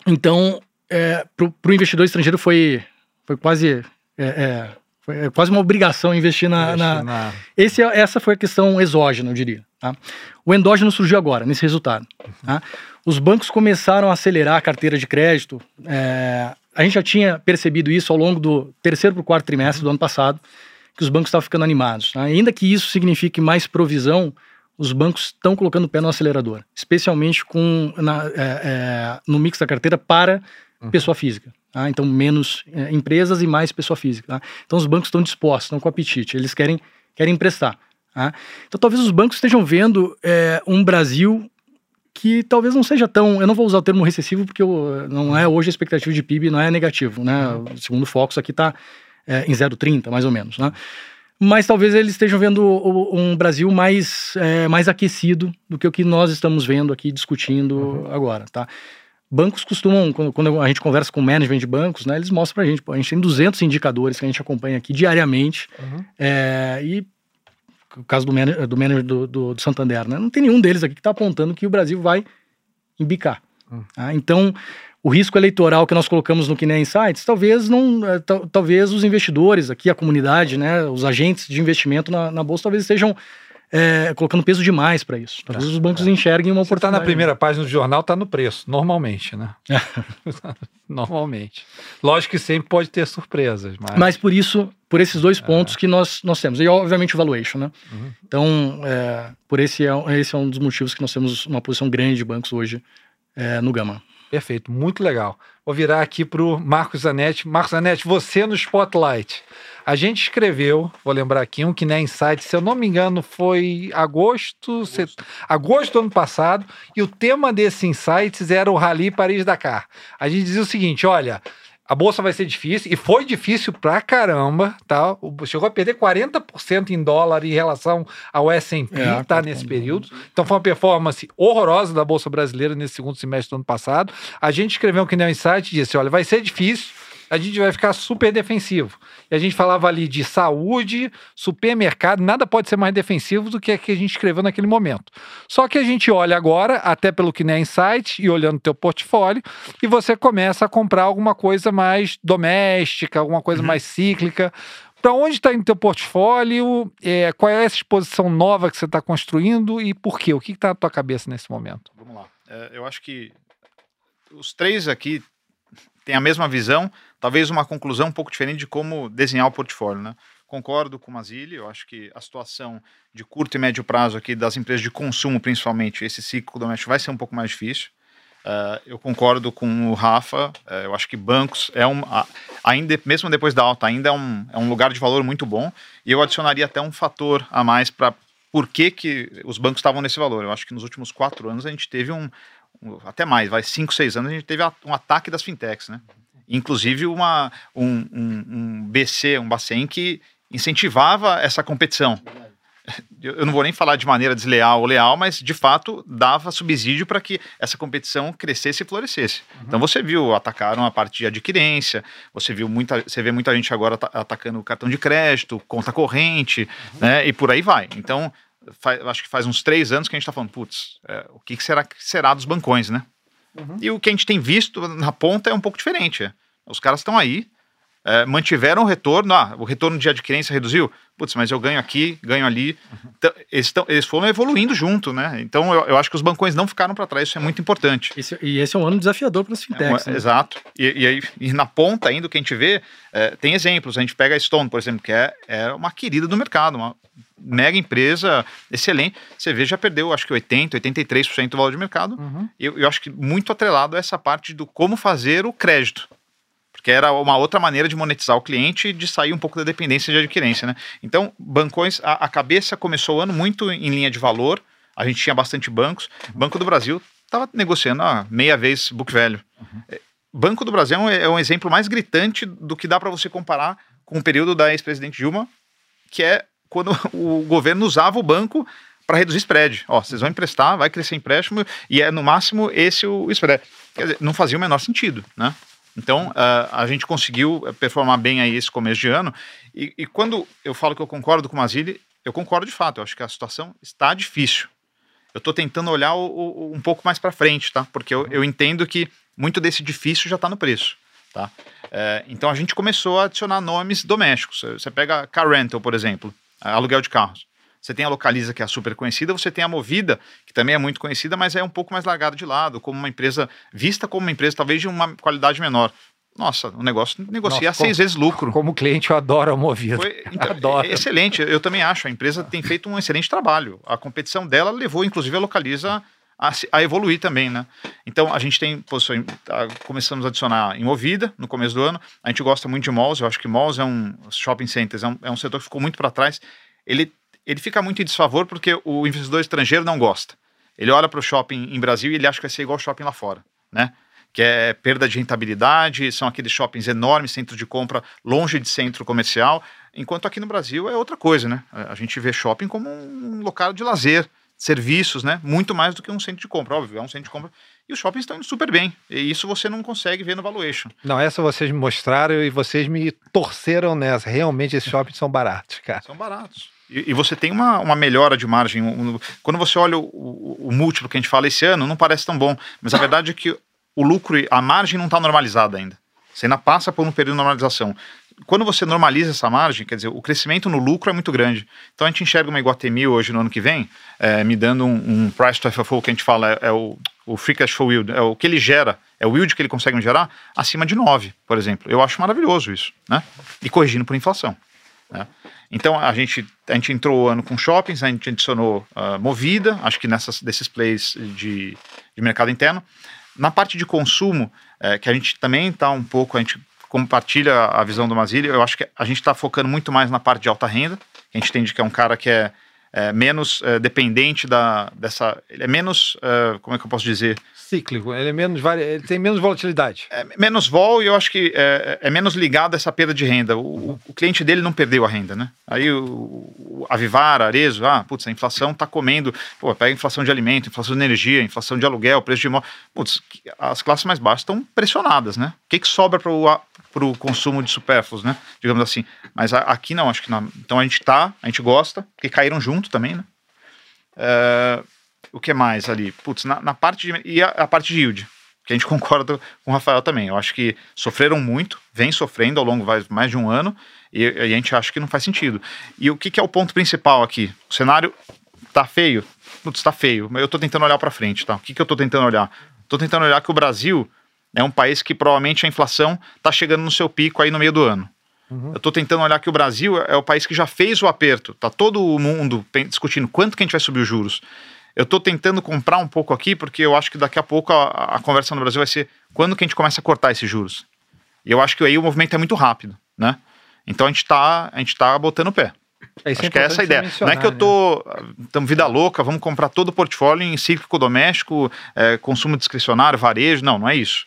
então, é, para o investidor estrangeiro foi, foi quase. É, é, foi quase uma obrigação investir na. na... na... Esse, essa foi a questão exógena, eu diria. Tá? O endógeno surgiu agora, nesse resultado. Tá? Os bancos começaram a acelerar a carteira de crédito. É, a gente já tinha percebido isso ao longo do terceiro para o quarto trimestre do ano passado, que os bancos estavam ficando animados. Né? Ainda que isso signifique mais provisão, os bancos estão colocando o pé no acelerador, especialmente com, na, é, é, no mix da carteira para uhum. pessoa física. Tá? Então, menos é, empresas e mais pessoa física. Tá? Então, os bancos estão dispostos, estão com apetite, eles querem, querem emprestar. Tá? Então, talvez os bancos estejam vendo é, um Brasil que talvez não seja tão. Eu não vou usar o termo recessivo, porque eu, não é hoje a expectativa de PIB não é negativo, né? Segundo o Focus, aqui está é, em 0,30, mais ou menos, né? Mas talvez eles estejam vendo um Brasil mais, é, mais aquecido do que o que nós estamos vendo aqui discutindo uhum. agora, tá? Bancos costumam, quando a gente conversa com o management de bancos, né, eles mostram pra gente, pô, a gente tem 200 indicadores que a gente acompanha aqui diariamente, uhum. é, e o caso do manager do, manager do, do, do Santander, né? Não tem nenhum deles aqui que está apontando que o Brasil vai embicar. Hum. Tá? Então, o risco eleitoral que nós colocamos no Kiné Insights, talvez não, é, talvez os investidores aqui, a comunidade, né, os agentes de investimento na, na bolsa, talvez estejam é, colocando peso demais para isso. Talvez os bancos enxerguem uma Você está na primeira página do jornal, está no preço, normalmente, né? normalmente. Lógico que sempre pode ter surpresas. Mas, mas por isso, por esses dois é. pontos que nós, nós temos. E, obviamente, o valuation, né? Uhum. Então, é, por esse é, esse é um dos motivos que nós temos uma posição grande de bancos hoje é, no Gama. Perfeito, muito legal. Vou virar aqui para o Marcos Zanetti. Marcos Zanetti, você no Spotlight. A gente escreveu, vou lembrar aqui, um que nem Insight, se eu não me engano, foi agosto, agosto. agosto do ano passado, e o tema desse Insights era o Rally Paris-Dakar. A gente dizia o seguinte: olha, a bolsa vai ser difícil, e foi difícil pra caramba, tá? Chegou a perder 40% em dólar em relação ao S&P, é, tá? Nesse período. Então foi uma performance horrorosa da bolsa brasileira nesse segundo semestre do ano passado. A gente escreveu um que nem insight e disse, olha, vai ser difícil, a gente vai ficar super defensivo. E a gente falava ali de saúde, supermercado, nada pode ser mais defensivo do que a que a gente escreveu naquele momento. Só que a gente olha agora, até pelo que nem Insight, e olhando o teu portfólio, e você começa a comprar alguma coisa mais doméstica, alguma coisa uhum. mais cíclica. Para onde está indo teu portfólio? É, qual é essa exposição nova que você está construindo e por quê? O que está na tua cabeça nesse momento? Vamos lá. É, eu acho que os três aqui têm a mesma visão, talvez uma conclusão um pouco diferente de como desenhar o portfólio, né? Concordo com o Mazili, eu acho que a situação de curto e médio prazo aqui das empresas de consumo, principalmente, esse ciclo doméstico vai ser um pouco mais difícil. Uh, eu concordo com o Rafa, uh, eu acho que bancos é um, ainda, mesmo depois da alta, ainda é um, é um lugar de valor muito bom, e eu adicionaria até um fator a mais para por que, que os bancos estavam nesse valor. Eu acho que nos últimos quatro anos a gente teve um até mais, vai cinco, seis anos, a gente teve um ataque das fintechs, né? inclusive uma, um, um, um BC, um Bacen que incentivava essa competição. Eu não vou nem falar de maneira desleal ou leal, mas de fato dava subsídio para que essa competição crescesse e florescesse. Uhum. Então você viu, atacaram a parte de adquirência, você viu muita, você vê muita gente agora atacando o cartão de crédito, conta corrente, uhum. né? E por aí vai. Então, faz, acho que faz uns três anos que a gente está falando, putz, é, o que, que será que será dos bancões, né? Uhum. E o que a gente tem visto na ponta é um pouco diferente. Os caras estão aí, é, mantiveram o retorno, ah, o retorno de adquirência reduziu, putz, mas eu ganho aqui, ganho ali. Então, eles, tão, eles foram evoluindo junto, né? Então eu, eu acho que os bancões não ficaram para trás, isso é muito importante. Esse, e esse é um ano desafiador para as fintechs. É né? Exato. E, e, aí, e na ponta ainda, o que a gente vê, é, tem exemplos. A gente pega a Stone, por exemplo, que é, é uma querida do mercado, uma mega empresa, excelente. Você vê, já perdeu, acho que 80%, 83% do valor de mercado. Uhum. Eu, eu acho que muito atrelado a essa parte do como fazer o crédito. Porque era uma outra maneira de monetizar o cliente e de sair um pouco da dependência de adquirência, né? Então, bancões, a, a cabeça começou o ano muito em linha de valor. A gente tinha bastante bancos. Banco do Brasil estava negociando a meia vez book velho. Uhum. É, Banco do Brasil é, é um exemplo mais gritante do que dá para você comparar com o período da ex-presidente Dilma, que é quando o governo usava o banco para reduzir spread. Ó, vocês vão emprestar, vai crescer empréstimo e é no máximo esse o spread. Quer dizer, não fazia o menor sentido, né? Então, uh, a gente conseguiu performar bem aí esse começo de ano. E, e quando eu falo que eu concordo com o Mazili, eu concordo de fato. Eu acho que a situação está difícil. Eu estou tentando olhar o, o, um pouco mais para frente, tá? Porque eu, eu entendo que muito desse difícil já está no preço. Tá? É, então a gente começou a adicionar nomes domésticos. Você pega Car Rental, por exemplo aluguel de carros. Você tem a Localiza, que é super conhecida, você tem a Movida, que também é muito conhecida, mas é um pouco mais largada de lado, como uma empresa, vista como uma empresa talvez de uma qualidade menor. Nossa, o negócio negocia Nossa, seis vezes lucro. Como cliente, eu adoro a Movida. Foi, então, adoro. Excelente, eu também acho. A empresa tem feito um excelente trabalho. A competição dela levou, inclusive, a Localiza a, a, evoluir também, né? Então a gente tem posições, começamos a adicionar em Movida no começo do ano. A gente gosta muito de malls, eu acho que malls é um shopping centers, é um, é um setor que ficou muito para trás ele, ele fica muito em desfavor porque o investidor estrangeiro não gosta. Ele olha para o shopping em Brasil e ele acha que vai ser igual shopping lá fora, né? Que é perda de rentabilidade, são aqueles shoppings enormes, centro de compra longe de centro comercial, enquanto aqui no Brasil é outra coisa, né? A gente vê shopping como um local de lazer, serviços, né? Muito mais do que um centro de compra, óbvio, é um centro de compra. E os shoppings estão indo super bem. E isso você não consegue ver no valuation. Não, essa vocês me mostraram e vocês me torceram nessa. Realmente esses shoppings são baratos, cara. São baratos. E, e, você tem uma, uma melhora de margem. Um, quando você olha o, o, o, múltiplo que a gente fala esse ano, não parece tão bom. Mas a verdade é que o lucro, a margem não está normalizada ainda. Você ainda passa por um período de normalização. Quando você normaliza essa margem, quer dizer, o crescimento no lucro é muito grande. Então a gente enxerga uma Iguatemi hoje no ano que vem, é, me dando um, um, price to FFO que a gente fala, é, é, o, o free cash flow yield, é o que ele gera, é o yield que ele consegue gerar, acima de 9, por exemplo. Eu acho maravilhoso isso, né? E corrigindo por inflação. Né? Então a gente, a gente entrou o ano com shoppings, a gente adicionou uh, Movida, acho que nessas, desses plays de, de mercado interno. Na parte de consumo, é, que a gente também está um pouco, a gente compartilha a visão do Mazili, eu acho que a gente está focando muito mais na parte de alta renda, a gente entende que é um cara que é, é, menos é, dependente da, dessa. Ele é menos. É, como é que eu posso dizer? Cíclico, ele, é menos, ele tem menos volatilidade. É, menos vol e eu acho que é, é, menos ligado a essa perda de renda. O, o cliente dele não perdeu a renda, né? Aí o, a Vivara, Arezo, ah, putz, a inflação está comendo. Pô, pega inflação de alimento, inflação de energia, inflação de aluguel, preço de imóvel. Putz, as classes mais baixas estão pressionadas, né? O que, que sobra para o consumo de supérfluos, né? Digamos assim. Mas aqui não, acho que não. Então a gente tá, a gente gosta, porque caíram junto também, né? É, o que mais ali? Putz, na, na parte de. E a, a, parte de yield, que a gente concorda com o Rafael também. Eu acho que sofreram muito, vem sofrendo ao longo de mais de um ano, e, e, a gente acha que não faz sentido. E o que, que é o ponto principal aqui? O cenário tá feio? Putz, tá feio. Eu tô tentando olhar para frente, tá? O que, que eu tô tentando olhar? Tô tentando olhar que o Brasil é um país que provavelmente a inflação tá chegando no seu pico aí no meio do ano. Uhum. Eu estou tentando olhar que o Brasil é o país que já fez o aperto. Tá todo mundo discutindo quanto que a gente vai subir os juros. Eu estou tentando comprar um pouco aqui, porque eu acho que daqui a pouco a, a, conversa no Brasil vai ser quando que a gente começa a cortar esses juros. E eu acho que aí o movimento é muito rápido, né? Então a gente está tá botando o pé. É, acho é que é essa a ideia. Não é que eu tô né? vida louca, vamos comprar todo o portfólio em cíclico doméstico, é, consumo discricionário, varejo. Não, não é isso.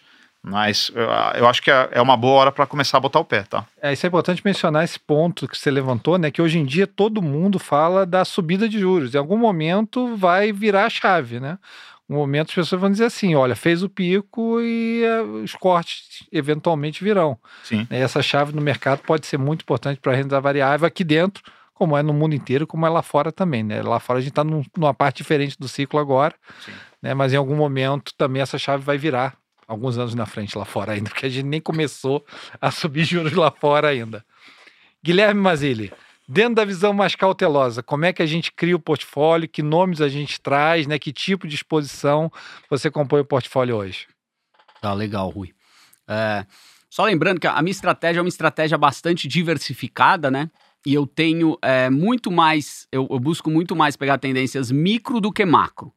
Mas eu, acho que é, é uma boa hora para começar a botar o pé, tá? É, isso é importante mencionar esse ponto que você levantou, né? Que hoje em dia todo mundo fala da subida de juros. Em algum momento vai virar a chave, né? Um momento as pessoas vão dizer assim: olha, fez o pico e uh, os cortes eventualmente virão. Sim. E essa chave no mercado pode ser muito importante para a renda variável aqui dentro, como é no mundo inteiro, como é lá fora também, né? Lá fora a gente está numa parte diferente do ciclo agora, Sim. né? Mas em algum momento também essa chave vai virar alguns anos na frente lá fora ainda, porque a gente nem começou a subir juros lá fora ainda. Guilherme Mazili, dentro da visão mais cautelosa, como é que a gente cria o portfólio, que nomes a gente traz, né? Que tipo de exposição você compõe o portfólio hoje? Tá legal, Rui. É, só lembrando que a minha estratégia é uma estratégia bastante diversificada, né? E eu tenho é, muito mais, eu, eu busco muito mais pegar tendências micro do que macro.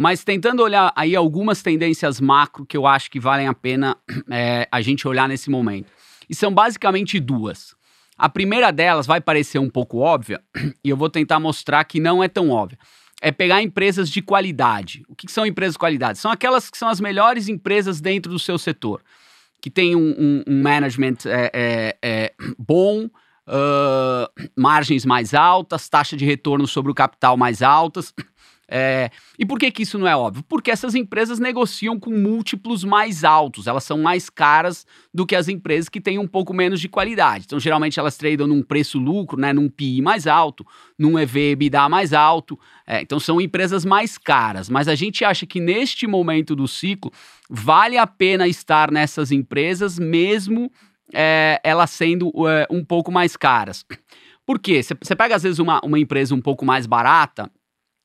Mas tentando olhar aí algumas tendências macro que eu acho que valem a pena é, a gente olhar nesse momento. E são basicamente duas. A primeira delas vai parecer um pouco óbvia, e eu vou tentar mostrar que não é tão óbvia. É pegar empresas de qualidade. O que são empresas de qualidade? São aquelas que são as melhores empresas dentro do seu setor, que tem um, um, um management é, é, é bom, uh, margens mais altas, taxa de retorno sobre o capital mais altas. É, e por que, que isso não é óbvio? Porque essas empresas negociam com múltiplos mais altos, elas são mais caras do que as empresas que têm um pouco menos de qualidade. Então, geralmente, elas tradam num preço-lucro, né, num PI mais alto, num EV-EBITDA mais alto. É, então, são empresas mais caras. Mas a gente acha que neste momento do ciclo, vale a pena estar nessas empresas, mesmo é, elas sendo é, um pouco mais caras. Por quê? Você pega, às vezes, uma, uma empresa um pouco mais barata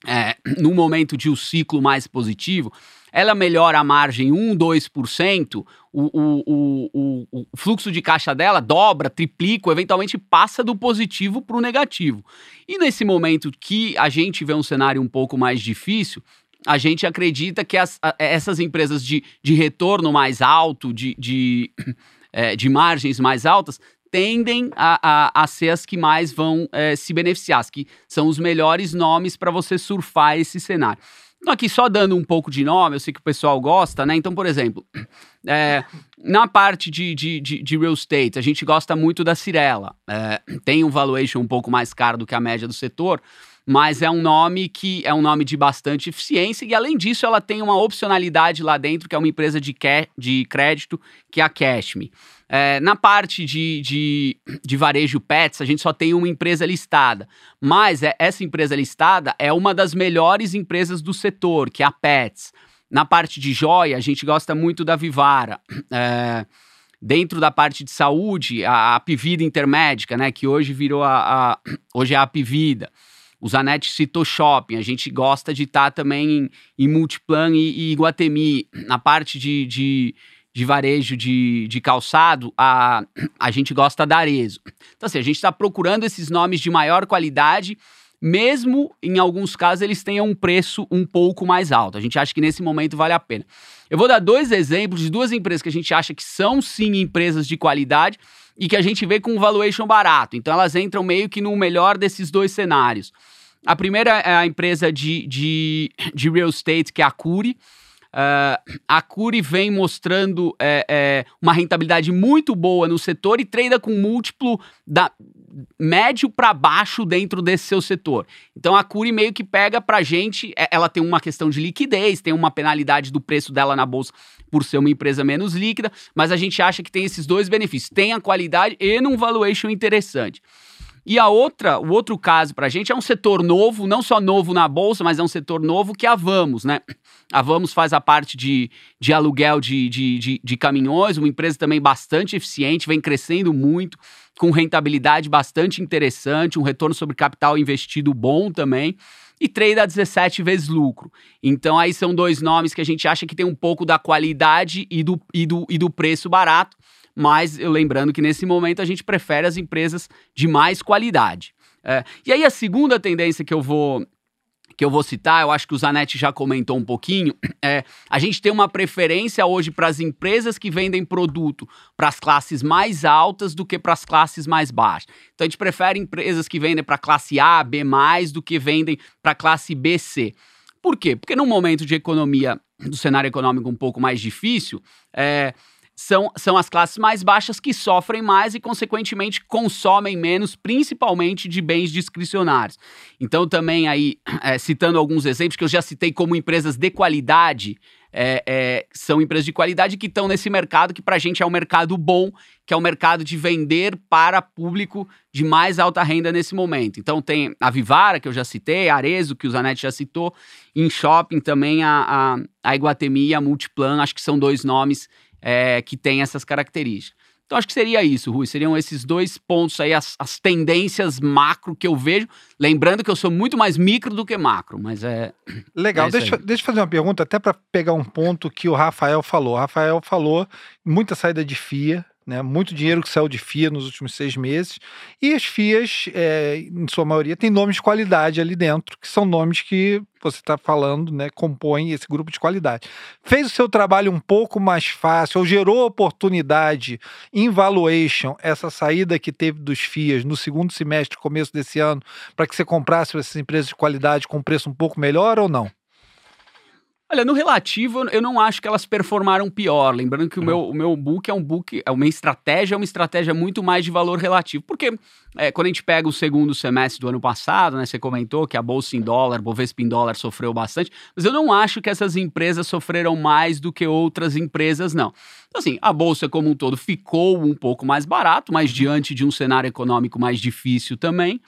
é, no momento de um ciclo mais positivo, ela melhora a margem 1, 2%, o, o, o, o, fluxo de caixa dela dobra, triplica, eventualmente passa do positivo para o negativo. E nesse momento que a gente vê um cenário um pouco mais difícil, a gente acredita que as, essas empresas de, de retorno mais alto, de, de, é, de margens mais altas, tendem a, a, a, ser as que mais vão é, se beneficiar, as que são os melhores nomes para você surfar esse cenário. Então, aqui só dando um pouco de nome, eu sei que o pessoal gosta, né? Então, por exemplo, é, na parte de, de, de, de, real estate, a gente gosta muito da Cirela. É, tem um valuation um pouco mais caro do que a média do setor, mas é um nome que é um nome de bastante eficiência e além disso ela tem uma opcionalidade lá dentro que é uma empresa de, de crédito que é a Cashme. É, na parte de, de, de, varejo pets, a gente só tem uma empresa listada, mas é, essa empresa listada é uma das melhores empresas do setor, que é a Pets. Na parte de joia, a gente gosta muito da Vivara. É, dentro da parte de saúde, a, a Pivida Intermédica, né, que hoje virou a, a hoje é a Pivida. O Zanetti citou shopping, a gente gosta de estar tá também em, em Multiplan e, e Iguatemi. Na parte de, de, de varejo de, de, calçado, a, a gente gosta da Arezo. Então, assim, a gente está procurando esses nomes de maior qualidade, mesmo em alguns casos eles tenham um preço um pouco mais alto. A gente acha que nesse momento vale a pena. Eu vou dar dois exemplos de duas empresas que a gente acha que são sim empresas de qualidade e que a gente vê com um valuation barato. Então elas entram meio que no melhor desses dois cenários. A primeira é a empresa de, de, de real estate, que é a Curi. Uh, a Curi vem mostrando é, é, uma rentabilidade muito boa no setor e treina com múltiplo da médio para baixo dentro desse seu setor. Então a Curi meio que pega para gente, é, ela tem uma questão de liquidez, tem uma penalidade do preço dela na bolsa por ser uma empresa menos líquida, mas a gente acha que tem esses dois benefícios, tem a qualidade e num valuation interessante. E a outra, o outro caso para a gente é um setor novo, não só novo na bolsa, mas é um setor novo que a Vamos, né? A Vamos faz a parte de, de aluguel de, de, de, de caminhões, uma empresa também bastante eficiente, vem crescendo muito, com rentabilidade bastante interessante, um retorno sobre capital investido bom também e trade a 17 vezes lucro. Então aí são dois nomes que a gente acha que tem um pouco da qualidade e do, e do, e do preço barato mas eu lembrando que nesse momento a gente prefere as empresas de mais qualidade. É, e aí a segunda tendência que eu vou que eu vou citar, eu acho que o Zanetti já comentou um pouquinho, é a gente tem uma preferência hoje para as empresas que vendem produto para as classes mais altas do que para as classes mais baixas. Então a gente prefere empresas que vendem para classe A, B, do que vendem para classe B, C. Por quê? Porque num momento de economia, do cenário econômico um pouco mais difícil, é, são, são as classes mais baixas que sofrem mais e, consequentemente, consomem menos, principalmente de bens discricionários. Então, também aí, é, citando alguns exemplos que eu já citei como empresas de qualidade, é, é, são empresas de qualidade que estão nesse mercado que para a gente é um mercado bom, que é o um mercado de vender para público de mais alta renda nesse momento. Então tem a Vivara, que eu já citei, a Arezo, que o Zanetti já citou, em shopping também a, a, a Iguatemi e a Multiplan, acho que são dois nomes é, que tem essas características. Então acho que seria isso, Rui. Seriam esses dois pontos aí, as, as, tendências macro que eu vejo. Lembrando que eu sou muito mais micro do que macro, mas é. Legal. É deixa, deixa eu fazer uma pergunta, até para pegar um ponto que o Rafael falou. O Rafael falou muita saída de FIA, né? Muito dinheiro que saiu de FIA nos últimos seis meses. E as FIAs, é, em sua maioria, têm nomes de qualidade ali dentro, que são nomes que você está falando, né? Compõem esse grupo de qualidade. Fez o seu trabalho um pouco mais fácil, ou gerou oportunidade em valuation, essa saída que teve dos FIAs no segundo semestre, começo desse ano, para que você comprasse essas empresas de qualidade com preço um pouco melhor ou não? Olha, no relativo, eu não acho que elas performaram pior. Lembrando que o, meu, o meu book é um book, é uma estratégia, é uma estratégia muito mais de valor relativo. Porque é, quando a gente pega o segundo semestre do ano passado, né? Você comentou que a Bolsa em dólar, Bovespa em dólar sofreu bastante, mas eu não acho que essas empresas sofreram mais do que outras empresas, não. Então, assim, a Bolsa como um todo ficou um pouco mais barato, mas diante de um cenário econômico mais difícil também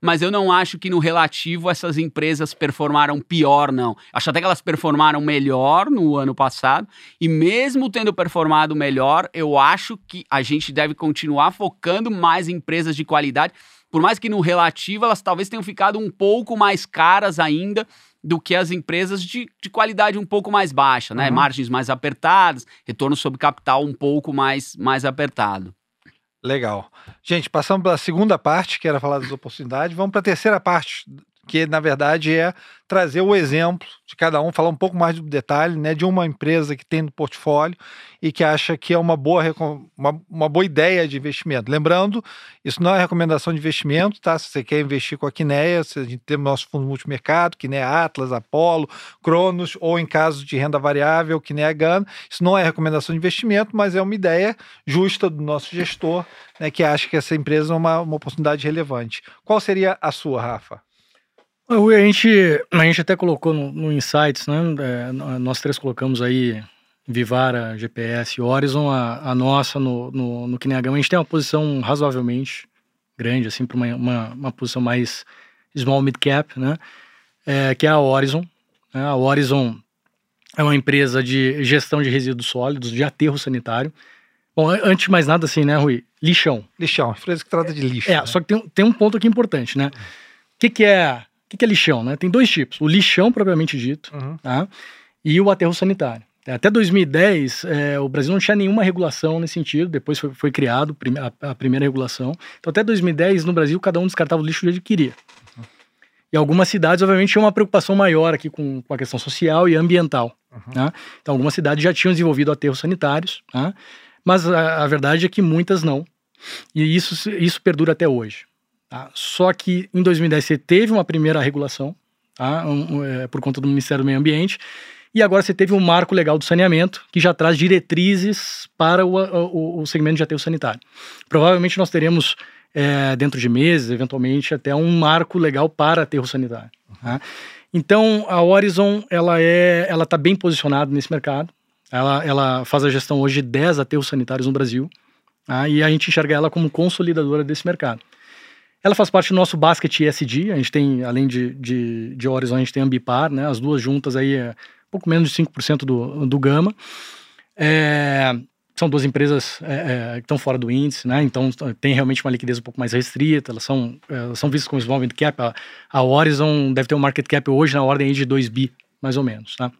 mas eu não acho que no relativo essas empresas performaram pior, não. Acho até que elas performaram melhor no ano passado, e mesmo tendo performado melhor, eu acho que a gente deve continuar focando mais em empresas de qualidade, por mais que no relativo elas talvez tenham ficado um pouco mais caras ainda do que as empresas de, de qualidade um pouco mais baixa, né? Uhum. Margens mais apertadas, retorno sobre capital um pouco mais, mais apertado. Legal. Gente, passamos pela segunda parte, que era falar das oportunidades. Vamos para a terceira parte, que na verdade é trazer o exemplo de cada um, falar um pouco mais do detalhe, né, de uma empresa que tem no portfólio e que acha que é uma boa, uma, uma boa ideia de investimento. Lembrando, isso não é recomendação de investimento, tá? Se você quer investir com a Quineia, a gente tem o nosso fundo multimercado, Quineia Atlas, Apollo, Cronos, ou em caso de renda variável, Quineia Gana. Isso não é recomendação de investimento, mas é uma ideia justa do nosso gestor, né, que acha que essa empresa é uma, uma oportunidade relevante. Qual seria a sua, Rafa? A gente, a gente até colocou no, no Insights, né? É, nós três colocamos aí Vivara, GPS, Horizon, a, a nossa no, no, no Kinegama. A gente tem uma posição razoavelmente grande, assim, para uma, uma, uma, posição mais small mid cap, né? É, que é a Horizon. Né? A Horizon é uma empresa de gestão de resíduos sólidos, de aterro sanitário. Bom, antes de mais nada, assim, né, Rui? Lixão. Lixão, empresa que trata de lixo. É, né? só que tem, tem um ponto aqui importante, né? O que, que é que, que é lixão? Né? Tem dois tipos: o lixão propriamente dito uhum. tá? e o aterro sanitário. Até 2010, é, o Brasil não tinha nenhuma regulação nesse sentido, depois foi, foi criado a, a, primeira regulação. Então, até 2010, no Brasil, cada um descartava o lixo que queria. Uhum. E algumas cidades, obviamente, tinham uma preocupação maior aqui com, com a questão social e ambiental. Uhum. Né? Então, algumas cidades já tinham desenvolvido aterros sanitários, né? mas a, a verdade é que muitas não. E isso, isso perdura até hoje. Tá? Só que em 2010 você teve uma primeira regulação, tá? um, um, é, por conta do Ministério do Meio Ambiente, e agora você teve um marco legal do saneamento, que já traz diretrizes para o, o, o segmento de aterro sanitário. Provavelmente nós teremos, é, dentro de meses, eventualmente, até um marco legal para aterro sanitário. Tá? Então, a Horizon, ela é, ela está bem posicionada nesse mercado. Ela, ela faz a gestão hoje de 10 aterros sanitários no Brasil. Tá? E a gente enxerga ela como consolidadora desse mercado. Ela faz parte do nosso basket ESG. A gente tem, além de, de, de Horizon, a gente tem Ambipar, né? As duas juntas aí é pouco menos de 5% do, do Gama. É, são duas empresas é, é, que estão fora do índice, né? Então tem realmente uma liquidez um pouco mais restrita, elas são, elas são vistas como small cap. A, a, Horizon deve ter um market cap hoje na ordem de 2 bi, mais ou menos, tá?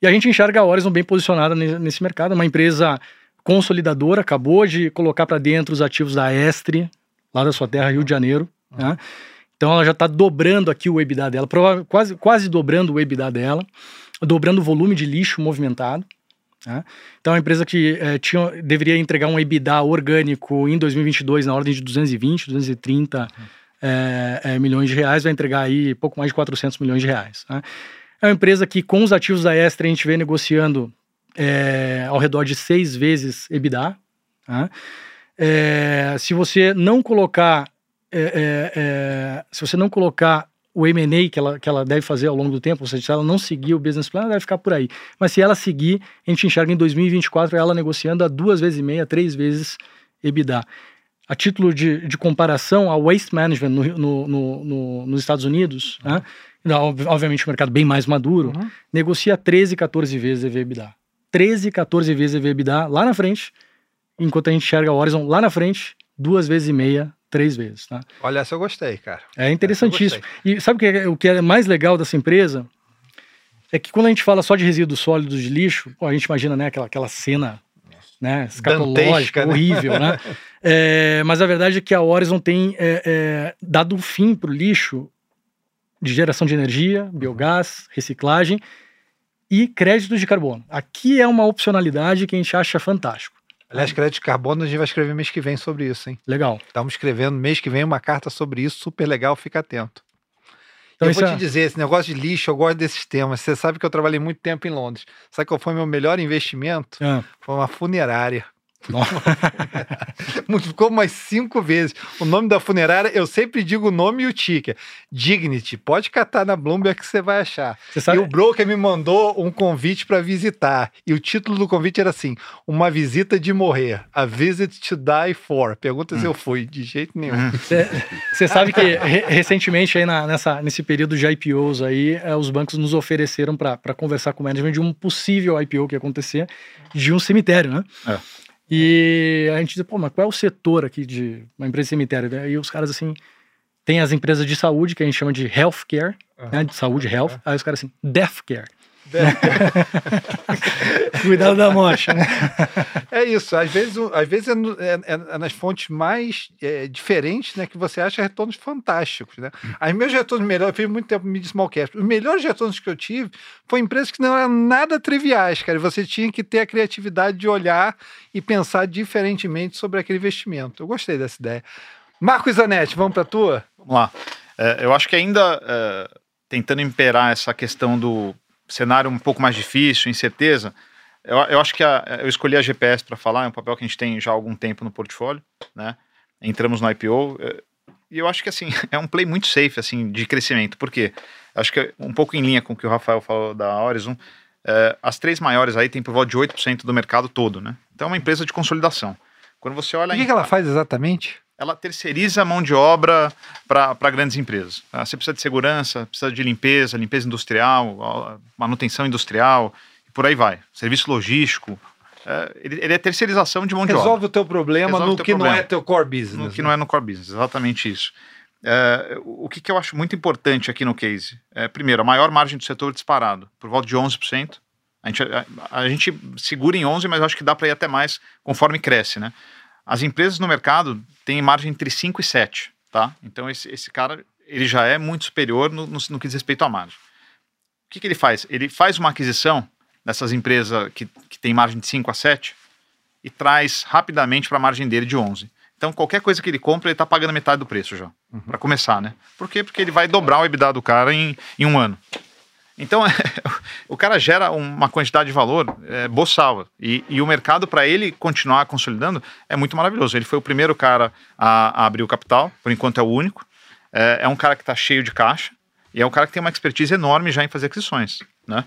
E a gente enxerga a Horizon bem posicionada nesse, mercado, uma empresa consolidadora, acabou de colocar para dentro os ativos da Estre, lá da sua terra, Rio de Janeiro, né? Então ela já está dobrando aqui o EBITDA dela, quase, quase dobrando o EBITDA dela, dobrando o volume de lixo movimentado. Tá? Então é uma empresa que é, tinha, deveria entregar um EBITDA orgânico em 2022 na ordem de 220, 230 uhum. é, é, milhões de reais, vai entregar aí pouco mais de 400 milhões de reais. Tá? É uma empresa que com os ativos da Extra a gente vê negociando é, ao redor de seis vezes EBITDA. Tá? É, se você não colocar é, é, é, se você não colocar o M&A que ela, que ela deve fazer ao longo do tempo, ou seja, se ela não seguir o business plan, ela deve ficar por aí. Mas se ela seguir, a gente enxerga em 2024 ela negociando a duas vezes e meia, três vezes EBITDA. A título de, de comparação, a Waste Management no, no, no, no nos Estados Unidos, uhum. né, obviamente um mercado bem mais maduro, uhum. negocia 13, 14 vezes EBITDA. 13, 14 vezes EBITDA lá na frente, enquanto a gente enxerga a Horizon lá na frente, duas vezes e meia três vezes. Tá? Olha, essa eu gostei, cara. É interessantíssimo. E sabe o que, é, o que é mais legal dessa empresa? É que quando a gente fala só de resíduos sólidos de lixo, pô, a gente imagina né, aquela, aquela cena né, escatológica, né? horrível, né? É, mas a verdade é que a Horizon tem é, é, dado um fim para o lixo de geração de energia, biogás, reciclagem e créditos de carbono. Aqui é uma opcionalidade que a gente acha fantástico. Aliás, crédito de carbono a gente vai escrever mês que vem sobre isso, hein? Legal. Estamos escrevendo mês que vem uma carta sobre isso, super legal, fica atento. Então, eu vou é... te dizer, esse negócio de lixo, eu gosto desses temas. Você sabe que eu trabalhei muito tempo em Londres. Sabe qual foi meu melhor investimento? É. Foi uma funerária. Multiplicou mais cinco vezes. O nome da funerária, eu sempre digo o nome e o ticker. Dignity. Pode catar na Bloomberg que você vai achar. Você sabe... E o broker me mandou um convite para visitar. E o título do convite era assim: Uma visita de morrer. A visit to die for. Pergunta hum. se eu fui. De jeito nenhum. Você sabe que re recentemente, aí na, nessa, nesse período de IPOs aí, é, os bancos nos ofereceram para conversar com o management de um possível IPO que ia acontecer de um cemitério, né? É. E a gente diz, pô, mas qual é o setor aqui de uma empresa de cemitério? E os caras assim, tem as empresas de saúde que a gente chama de healthcare, uhum. né, de saúde, health. Aí os caras assim, deathcare. Cuidado da mocha, né? É isso. Às vezes, às vezes é, é, é nas fontes mais é, diferentes né, que você acha retornos fantásticos. Né? Os meus retornos melhores, eu fiz muito tempo mid small cap. Os melhores retornos que eu tive foram empresas que não eram nada triviais, cara. Você tinha que ter a criatividade de olhar e pensar diferentemente sobre aquele investimento. Eu gostei dessa ideia. Marcos Zanetti, vamos para a tua? Vamos lá. É, eu acho que ainda é, tentando imperar essa questão do cenário um pouco mais difícil, incerteza, eu, eu acho que a, eu escolhi a GPS para falar, é um papel que a gente tem já há algum tempo no portfólio, né? Entramos no IPO eh, e eu acho que assim é um play muito safe assim de crescimento, porque acho que é um pouco em linha com o que o Rafael falou da Horizon, é, as três maiores aí têm por volta de 8% do mercado todo, né? Então é uma empresa de consolidação. Quando você olha. O que, em... que ela faz exatamente? Ela terceiriza a mão de obra para grandes empresas. Tá? Você precisa de segurança, precisa de limpeza, limpeza industrial, manutenção industrial, e por aí vai. Serviço logístico. É, ele, ele, é terceirização de mão Resolve de obra. Resolve o teu problema Resolve no que problema. não é teu core business. No que não é no core business, exatamente isso. É, o que, que, eu acho muito importante aqui no case? É, primeiro, a maior margem do setor disparado, por volta de 11%. A gente, a, a gente segura em 11%, mas acho que dá para ir até mais conforme cresce, né? As empresas no mercado têm margem entre 5 e 7, tá? Então esse, esse cara ele já é muito superior no, no, no que diz respeito à margem. O que, que ele faz? Ele faz uma aquisição dessas empresas que, que tem margem de 5 a 7 e traz rapidamente para a margem dele de 11. Então qualquer coisa que ele compra, ele está pagando metade do preço já, uhum. para começar, né? Por quê? Porque ele vai dobrar o EBITDA do cara em, em um ano. Então, o cara gera uma quantidade de valor é, boçal. E, e o mercado, para ele continuar consolidando, é muito maravilhoso. Ele foi o primeiro cara a, a abrir o capital, por enquanto é o único. É, é um cara que está cheio de caixa e é um cara que tem uma expertise enorme já em fazer aquisições, né?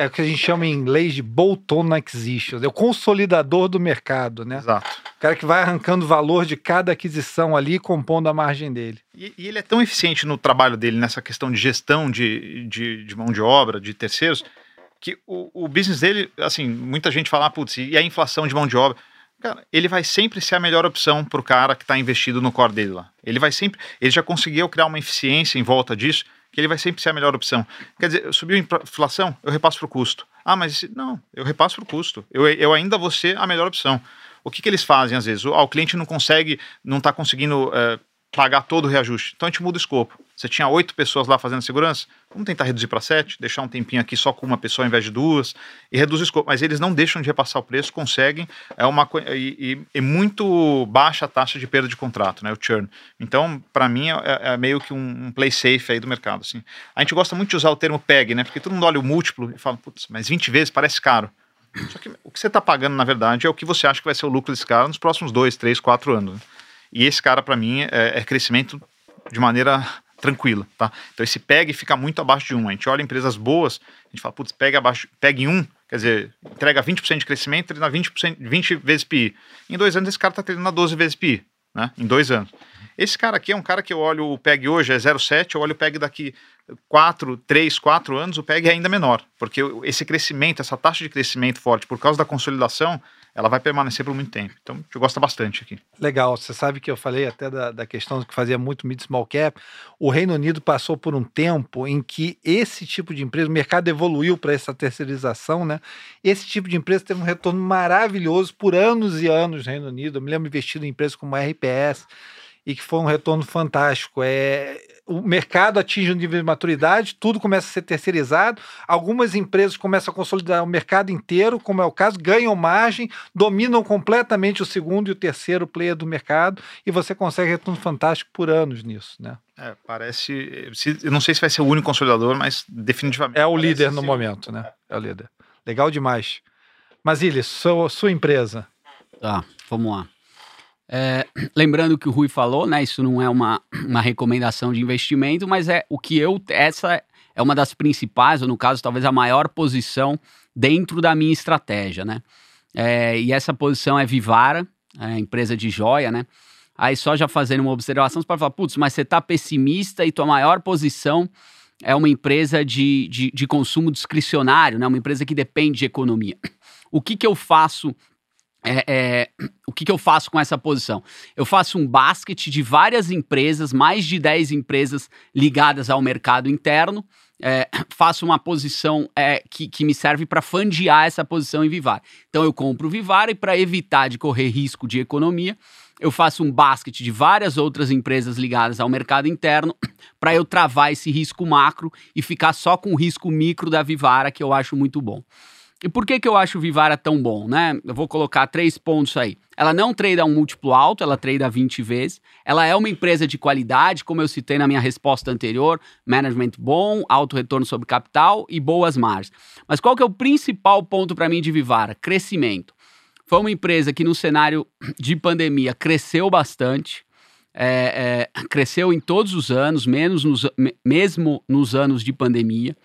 É o que a gente chama em inglês de bolt-on acquisitions, é o consolidador do mercado, né? Exato. O cara que vai arrancando valor de cada aquisição ali, compondo a margem dele. E, e ele é tão eficiente no trabalho dele, nessa questão de gestão de, de, de mão de obra, de terceiros, que o, o business dele, assim, muita gente fala, ah, putz, e a inflação de mão de obra? Cara, ele vai sempre ser a melhor opção para o cara que está investido no core dele lá. Ele vai sempre. Ele já conseguiu criar uma eficiência em volta disso que ele vai sempre ser a melhor opção. Quer dizer, subiu a inflação, eu repasso para o custo. Ah, mas não, eu repasso para o custo. Eu, eu ainda vou ser a melhor opção. O que, que eles fazem às vezes? O, ah, o cliente não consegue, não está conseguindo é, pagar todo o reajuste. Então a gente muda o escopo. Você tinha oito pessoas lá fazendo segurança, vamos tentar reduzir para sete, deixar um tempinho aqui só com uma pessoa ao invés de duas, e reduz o escopo. Mas eles não deixam de repassar o preço, conseguem, é uma e, e, e muito baixa a taxa de perda de contrato, né, o churn. Então, para mim, é, é, meio que um, um, play safe aí do mercado. Assim. A gente gosta muito de usar o termo PEG, né, porque todo mundo olha o múltiplo e fala, putz, mas 20 vezes parece caro. Só que o que você está pagando, na verdade, é o que você acha que vai ser o lucro desse cara nos próximos dois, três, quatro anos. Né? E esse cara, para mim, é, é crescimento de maneira tranquila, tá? Então esse PEG fica muito abaixo de 1. A gente olha empresas boas, a gente fala, putz, PEG abaixo, PEG 1, quer dizer, entrega 20% de crescimento, treina 20%, 20 vezes PI. Em dois anos esse cara está treinando 12 vezes PI, né? Em dois anos. Esse cara aqui é um cara que eu olho o PEG hoje, é 0,7, eu olho o PEG daqui 4, 3, 4 anos, o PEG é ainda menor, porque esse crescimento, essa taxa de crescimento forte, por causa da consolidação, ela vai permanecer por muito tempo. Então, eu gosto bastante aqui. Legal. Você sabe que eu falei até da, da questão que fazia muito mid small cap. O Reino Unido passou por um tempo em que esse tipo de empresa, o mercado evoluiu para essa terceirização, né? Esse tipo de empresa teve um retorno maravilhoso por anos e anos no Reino Unido. Eu me lembro investido em empresas como a RPS e que foi um retorno fantástico. É, o mercado atinge um nível de maturidade, tudo começa a ser terceirizado, algumas empresas começam a consolidar o mercado inteiro, como é o caso, ganham margem, dominam completamente o segundo e o terceiro player do mercado, e você consegue retorno fantástico por anos nisso, né? É, parece. Eu não sei se vai ser o único consolidador, mas definitivamente. É o líder no momento, né? É o líder. Legal demais. Mas, Ilis, sua, sua empresa. Tá, vamos lá. É, lembrando que o Rui falou, né? Isso não é uma, uma recomendação de investimento, mas é o que eu. Essa é uma das principais, ou no caso, talvez a maior posição dentro da minha estratégia, né? É, e essa posição é Vivara, é, empresa de joia, né? Aí só já fazendo uma observação, você pode falar, putz, mas você tá pessimista e tua maior posição é uma empresa de, de, de consumo discricionário, né? Uma empresa que depende de economia. O que, que eu faço é, é, o que, que, eu faço com essa posição? Eu faço um basket de várias empresas, mais de 10 empresas ligadas ao mercado interno. É, faço uma posição é, que, que, me serve para fundear essa posição em Vivar. Então eu compro Vivar e para evitar de correr risco de economia, eu faço um basket de várias outras empresas ligadas ao mercado interno para eu travar esse risco macro e ficar só com o risco micro da Vivara, que eu acho muito bom. E por que, que eu acho o Vivara tão bom, né? Eu vou colocar três pontos aí. Ela não trade um múltiplo alto, ela trade 20 vezes. Ela é uma empresa de qualidade, como eu citei na minha resposta anterior, management bom, alto retorno sobre capital e boas margens. Mas qual que é o principal ponto para mim de Vivara? Crescimento. Foi uma empresa que no cenário de pandemia cresceu bastante, é, é, cresceu em todos os anos, menos nos, mesmo nos anos de pandemia.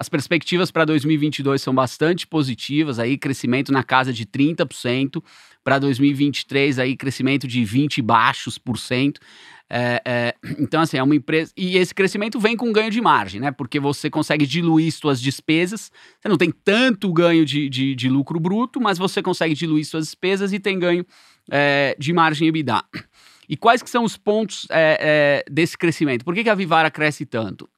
As perspectivas para 2022 são bastante positivas, aí crescimento na casa de 30%, para 2023 aí crescimento de 20 baixos por cento. É, é, então, assim, é uma empresa. E esse crescimento vem com ganho de margem, né? Porque você consegue diluir suas despesas. Você não tem tanto ganho de, de, de lucro bruto, mas você consegue diluir suas despesas e tem ganho é, de margem EBITDA. E quais que são os pontos é, é, desse crescimento? Por que, que a Vivara cresce tanto?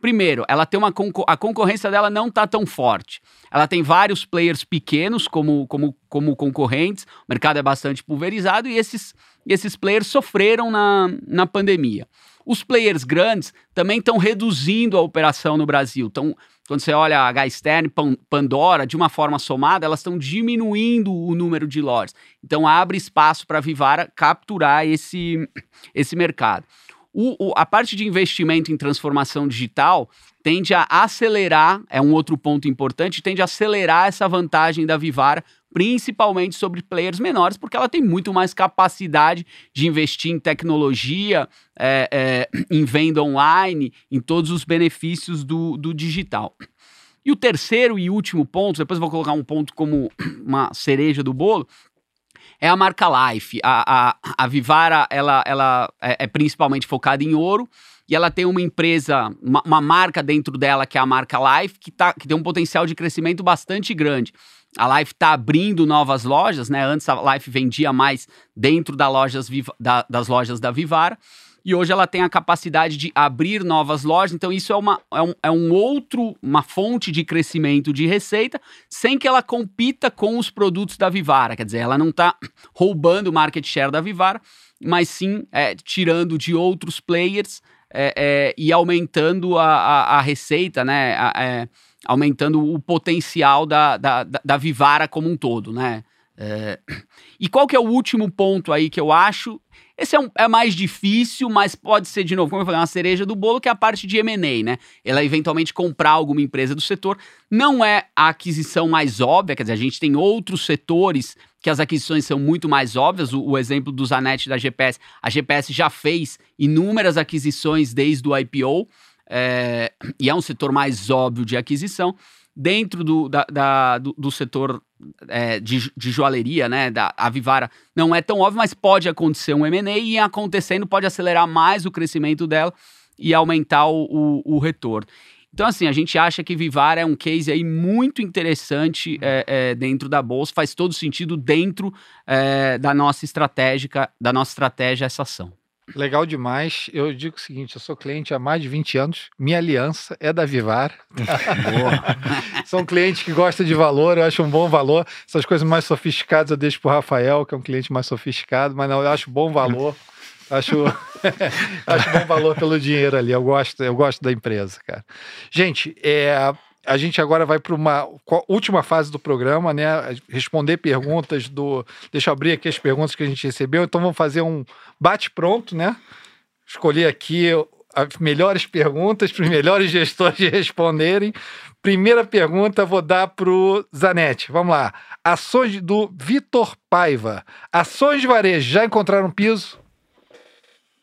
Primeiro, ela tem uma a concorrência dela não está tão forte. Ela tem vários players pequenos como, como, como concorrentes, o mercado é bastante pulverizado e esses, esses players sofreram na, na pandemia. Os players grandes também estão reduzindo a operação no Brasil. Então, quando você olha a Gastern, Pandora, de uma forma somada, elas estão diminuindo o número de lojas. Então, abre espaço para a Vivara capturar esse, esse mercado. O, o, a parte de investimento em transformação digital tende a acelerar, é um outro ponto importante, tende a acelerar essa vantagem da Vivara, principalmente sobre players menores, porque ela tem muito mais capacidade de investir em tecnologia, é, é, em venda online, em todos os benefícios do, do digital. E o terceiro e último ponto, depois vou colocar um ponto como uma cereja do bolo, é a marca Life. A, a, a Vivara ela, ela é, é principalmente focada em ouro e ela tem uma empresa, uma, uma, marca dentro dela que é a marca Life, que, tá, que tem um potencial de crescimento bastante grande. A Life está abrindo novas lojas, né? Antes a Life vendia mais dentro da lojas, da, das lojas da Vivara e hoje ela tem a capacidade de abrir novas lojas. Então, isso é, uma, é, um, é um outro, uma fonte de crescimento de receita, sem que ela compita com os produtos da Vivara. Quer dizer, ela não está roubando o market share da Vivara, mas sim é, tirando de outros players é, é, e aumentando a, a, a receita, né? A, é, aumentando o potencial da, da, da, Vivara como um todo, né? É, e qual que é o último ponto aí que eu acho esse é, um, é mais difícil, mas pode ser, de novo, como eu falei, uma cereja do bolo, que é a parte de M&A, né? Ela eventualmente comprar alguma empresa do setor. Não é a aquisição mais óbvia, quer dizer, a gente tem outros setores que as aquisições são muito mais óbvias. O, o exemplo do Zanetti da GPS. A GPS já fez inúmeras aquisições desde o IPO, é, e é um setor mais óbvio de aquisição dentro do, da, da, do, do, setor é, de, de joalheria, né, da Avivara, não é tão óbvio, mas pode acontecer um M&A e acontecendo pode acelerar mais o crescimento dela e aumentar o, o, o retorno. Então, assim, a gente acha que Vivara é um case aí muito interessante é, é, dentro da bolsa, faz todo sentido dentro é, da nossa estratégica, da nossa estratégia essa ação. Legal demais. Eu digo o seguinte: eu sou cliente há mais de 20 anos. Minha aliança é da Vivar. São clientes que gostam de valor, eu acho um bom valor. Essas coisas mais sofisticadas eu deixo para o Rafael, que é um cliente mais sofisticado, mas não, eu acho bom valor. Acho, acho bom valor pelo dinheiro ali. Eu gosto, eu gosto da empresa, cara. Gente, é, a gente agora vai para uma última fase do programa, né? Responder perguntas do. Deixa eu abrir aqui as perguntas que a gente recebeu. Então vamos fazer um bate-pronto, né? Escolher aqui as melhores perguntas para os melhores gestores responderem. Primeira pergunta vou dar para o Zanetti. Vamos lá. Ações do Vitor Paiva. Ações de varejo já encontraram piso?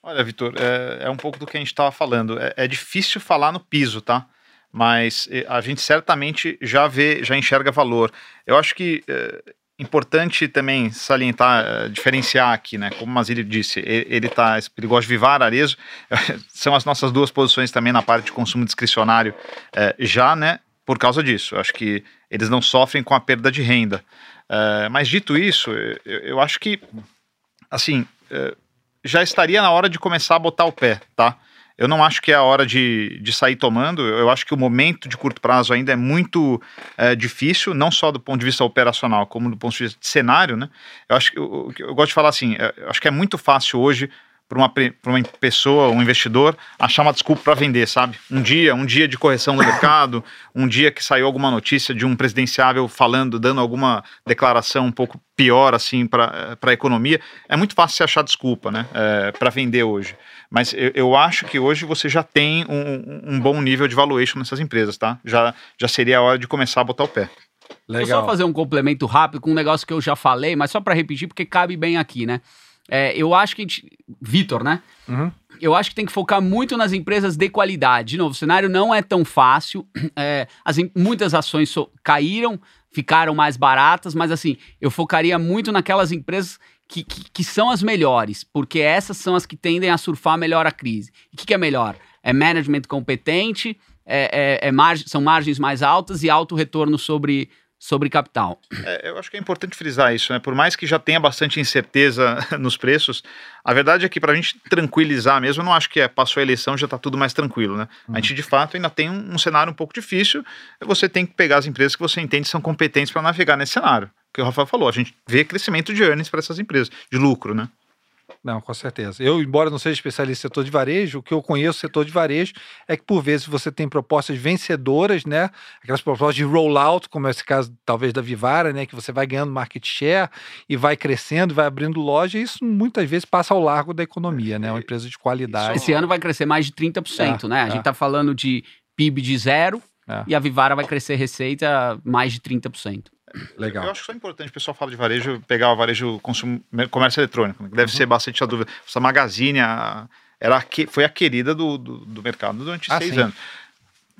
Olha, Vitor, é, é, um pouco do que a gente estava falando. É, é difícil falar no piso, tá? Mas eh, a gente certamente já vê, já enxerga valor. Eu acho que é importante também salientar, é, diferenciar aqui, né? Como o Mazili disse, ele, tá, ele gosta de Vivar, Arezo, são as nossas duas posições também na parte de consumo discricionário é, já, né? Por causa disso, eu acho que eles não sofrem com a perda de renda. mas dito isso, eu, eu, acho que, assim, já estaria na hora de começar a botar o pé, tá? Eu não acho que é a hora de, de sair tomando. Eu acho que o momento de curto prazo ainda é muito é, difícil, não só do ponto de vista operacional, como do ponto de vista de cenário, né? Eu acho que eu, eu gosto de falar assim, é, acho que é muito fácil hoje para uma, uma pessoa, um investidor, achar uma desculpa para vender, sabe? Um dia, um dia de correção do mercado, um dia que saiu alguma notícia de um presidenciável falando, dando alguma declaração um pouco pior assim para a economia, é muito fácil se achar desculpa, né? É, para vender hoje. Mas eu, eu, acho que hoje você já tem um, um, bom nível de valuation nessas empresas, tá? Já, já seria a hora de começar a botar o pé. Legal. Vou só fazer um complemento rápido com um negócio que eu já falei, mas só para repetir, porque cabe bem aqui, né? É, eu acho que a gente. Vitor, né? Uhum. Eu acho que tem que focar muito nas empresas de qualidade. De novo, o cenário não é tão fácil. É, as, muitas ações so, caíram, ficaram mais baratas, mas assim, eu focaria muito naquelas empresas que, que, que, são as melhores, porque essas são as que tendem a surfar melhor a crise. o que, que é melhor? É management competente, é, é, é são margens mais altas e alto retorno sobre, sobre capital. É, eu acho que é importante frisar isso, né? Por mais que já tenha bastante incerteza nos preços, a verdade é que para a gente tranquilizar mesmo, eu não acho que é, passou a eleição já está tudo mais tranquilo, né? Uhum. A gente de fato ainda tem um, um, cenário um pouco difícil. Você tem que pegar as empresas que você entende são competentes para navegar nesse cenário. Que o Rafael falou, a gente vê crescimento de earnings para essas empresas, de lucro, né? Não, com certeza. Eu, embora não seja especialista em setor de varejo, o que eu conheço setor de varejo é que, por vezes, você tem propostas vencedoras, né? Aquelas propostas de rollout, como é esse caso, talvez, da Vivara, né? Que você vai ganhando market share e vai crescendo, vai abrindo loja, e isso muitas vezes passa ao largo da economia, né? Uma empresa de qualidade. Esse ano vai crescer mais de 30%, é, né? A é. gente está falando de PIB de zero é. e a Vivara vai crescer receita mais de 30%. Legal. Eu acho que só é importante o pessoal fala de varejo, pegar o varejo consumo, comércio eletrônico, né, que deve uhum. ser bastante a dúvida. Essa Magazine a, era a que, foi a querida do, do, do mercado durante ah, seis sim. anos.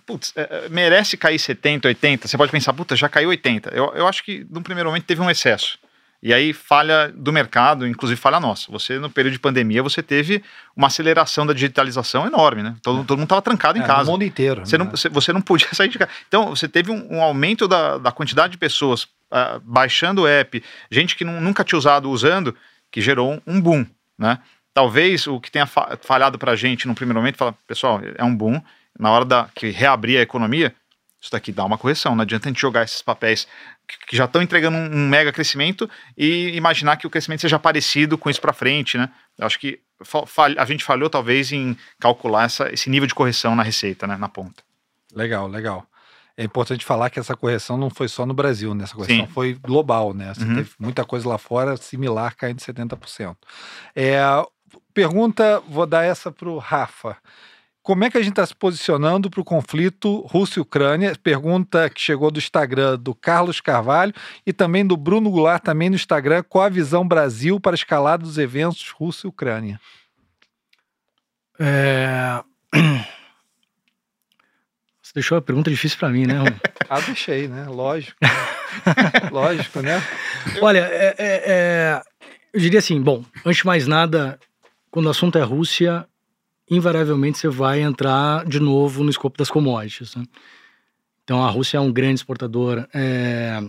Putz, é, é merece cair 70, 80? Você pode pensar, puta, já caiu 80. Eu, eu acho que, num primeiro momento, teve um excesso. E aí falha do mercado, inclusive falha nossa. Você, no período de pandemia, você teve uma aceleração da digitalização enorme, né? Todo, todo mundo estava trancado em é, casa. O mundo inteiro. Você, né? não, você, você, não podia sair de casa. Então, você teve um, um aumento da, da quantidade de pessoas uh, baixando o app, gente que não, nunca tinha usado usando, que gerou um boom, né? Talvez o que tenha falhado para a gente no primeiro momento, falar, pessoal, é um boom, na hora da, que reabrir a economia, isso daqui dá uma correção. Não adianta a gente jogar esses papéis que já estão entregando um, mega crescimento e imaginar que o crescimento seja parecido com isso para frente, né? Eu acho que a gente falhou talvez em calcular essa, esse nível de correção na receita, né, na ponta. Legal, legal. É importante falar que essa correção não foi só no Brasil, né? Essa correção Sim. foi global, né? Você uhum. teve muita coisa lá fora similar caindo 70%. É, pergunta, vou dar essa para o Rafa como é que a gente está se posicionando para o conflito Rússia-Ucrânia? Pergunta que chegou do Instagram do Carlos Carvalho e também do Bruno Goulart, também no Instagram. Qual a visão Brasil para a escalada dos eventos Rússia-Ucrânia? É... Você deixou a pergunta difícil para mim, né? ah, deixei, né? Lógico. Lógico, né? Olha, é, é, é... eu diria assim, bom, antes de mais nada, quando o assunto é Rússia, invariavelmente você vai entrar de novo no escopo das commodities. Né? Então a Rússia é um grande exportador é,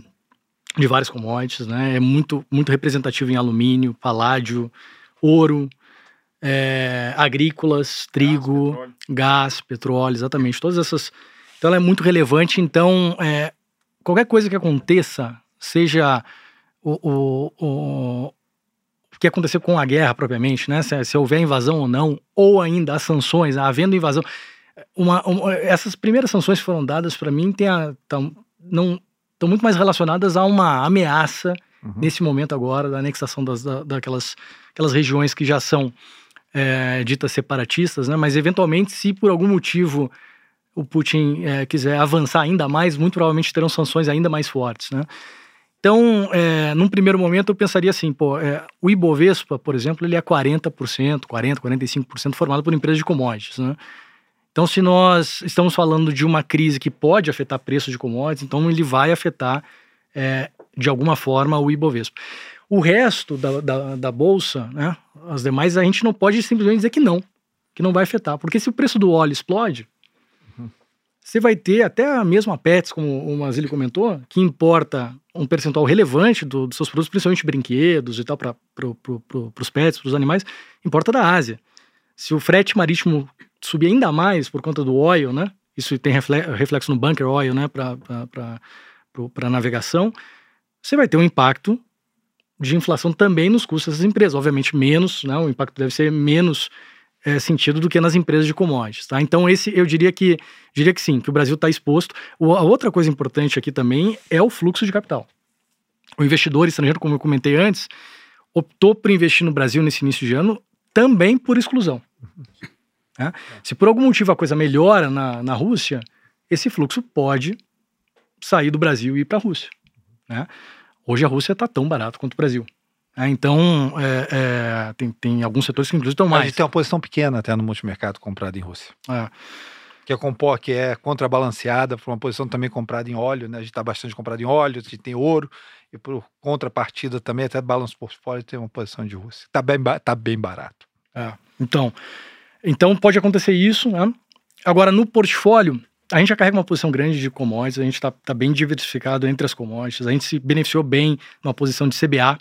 de várias commodities, né? é muito, muito representativo em alumínio, paládio, ouro, é, agrícolas, trigo, gás petróleo. gás, petróleo, exatamente. Todas essas. Então ela é muito relevante. Então, é, qualquer coisa que aconteça, seja o, o, o, o que aconteceu com a guerra propriamente, né? Se, se, houver invasão ou não, ou ainda as sanções, havendo invasão. Uma, uma, essas primeiras sanções que foram dadas para mim estão muito mais relacionadas a uma ameaça uhum. nesse momento agora da anexação das, da, daquelas aquelas regiões que já são é, ditas separatistas, né? Mas eventualmente, se por algum motivo o Putin é, quiser avançar ainda mais, muito provavelmente terão sanções ainda mais fortes, né? Então, é, num primeiro momento, eu pensaria assim, pô, é, o Ibovespa, por exemplo, ele é 40%, 40%, 45% formado por empresas de commodities, né? Então, se nós estamos falando de uma crise que pode afetar preço de commodities, então ele vai afetar, é, de alguma forma, o Ibovespa. O resto da, da, da, bolsa, né, as demais, a gente não pode simplesmente dizer que não, que não vai afetar. Porque se o preço do óleo explode, você vai ter até a mesma Pets, como o Mazili comentou, que importa um percentual relevante do, dos seus produtos, principalmente brinquedos e tal, para pro, pro, pro, os pets, para os animais, importa da Ásia. Se o frete marítimo subir ainda mais por conta do oil, né? Isso tem reflexo no bunker oil, né? Para navegação, você vai ter um impacto de inflação também nos custos das empresas. Obviamente, menos, né? O impacto deve ser menos é, sentido do que nas empresas de commodities, tá? Então esse eu diria que diria que sim, que o Brasil está exposto. O, a outra coisa importante aqui também é o fluxo de capital. O investidor estrangeiro, como eu comentei antes, optou por investir no Brasil nesse início de ano também por exclusão. Né? Se por algum motivo a coisa melhora na, na Rússia, esse fluxo pode sair do Brasil e ir para a Rússia. Né? Hoje a Rússia está tão barato quanto o Brasil. É, então, é, é, tem, tem alguns setores que inclusive estão mais. A gente tem uma posição pequena até no multimercado comprado em Rússia. É. Que é, compor, que é contrabalanceada por uma posição também comprada em óleo, né? A gente está bastante comprado em óleo, a gente tem ouro, e por contrapartida também, até balanço portfólio, tem uma posição de Rússia. Está bem, tá bem barato. É. Então, então, pode acontecer isso, né? Agora, no portfólio, a gente já carrega uma posição grande de commodities, a gente está tá bem diversificado entre as commodities, a gente se beneficiou bem numa posição de CBA.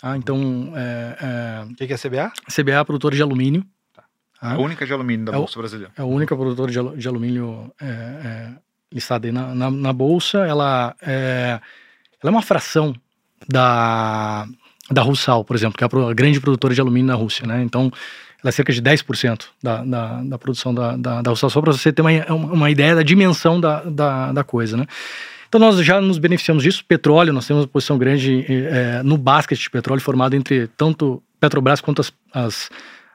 Tá? Então, é, o que, que é CBA? CBA é produtora de alumínio. Tá. tá? A única de alumínio da é Bolsa Brasileira. É a única produtora de, de alumínio é, é, listada aí na, na, na, Bolsa. Ela é, ela é uma fração da, da Russal, por exemplo, que é a grande produtora de alumínio na Rússia. Né? Então, ela é cerca de 10% da, da, da produção da, da, da Russal, só para você ter uma, uma ideia da dimensão da, da, da coisa, né? Então nós já nos beneficiamos disso. Petróleo, nós temos uma posição grande é, no basket de petróleo formado entre tanto Petrobras quanto as, as,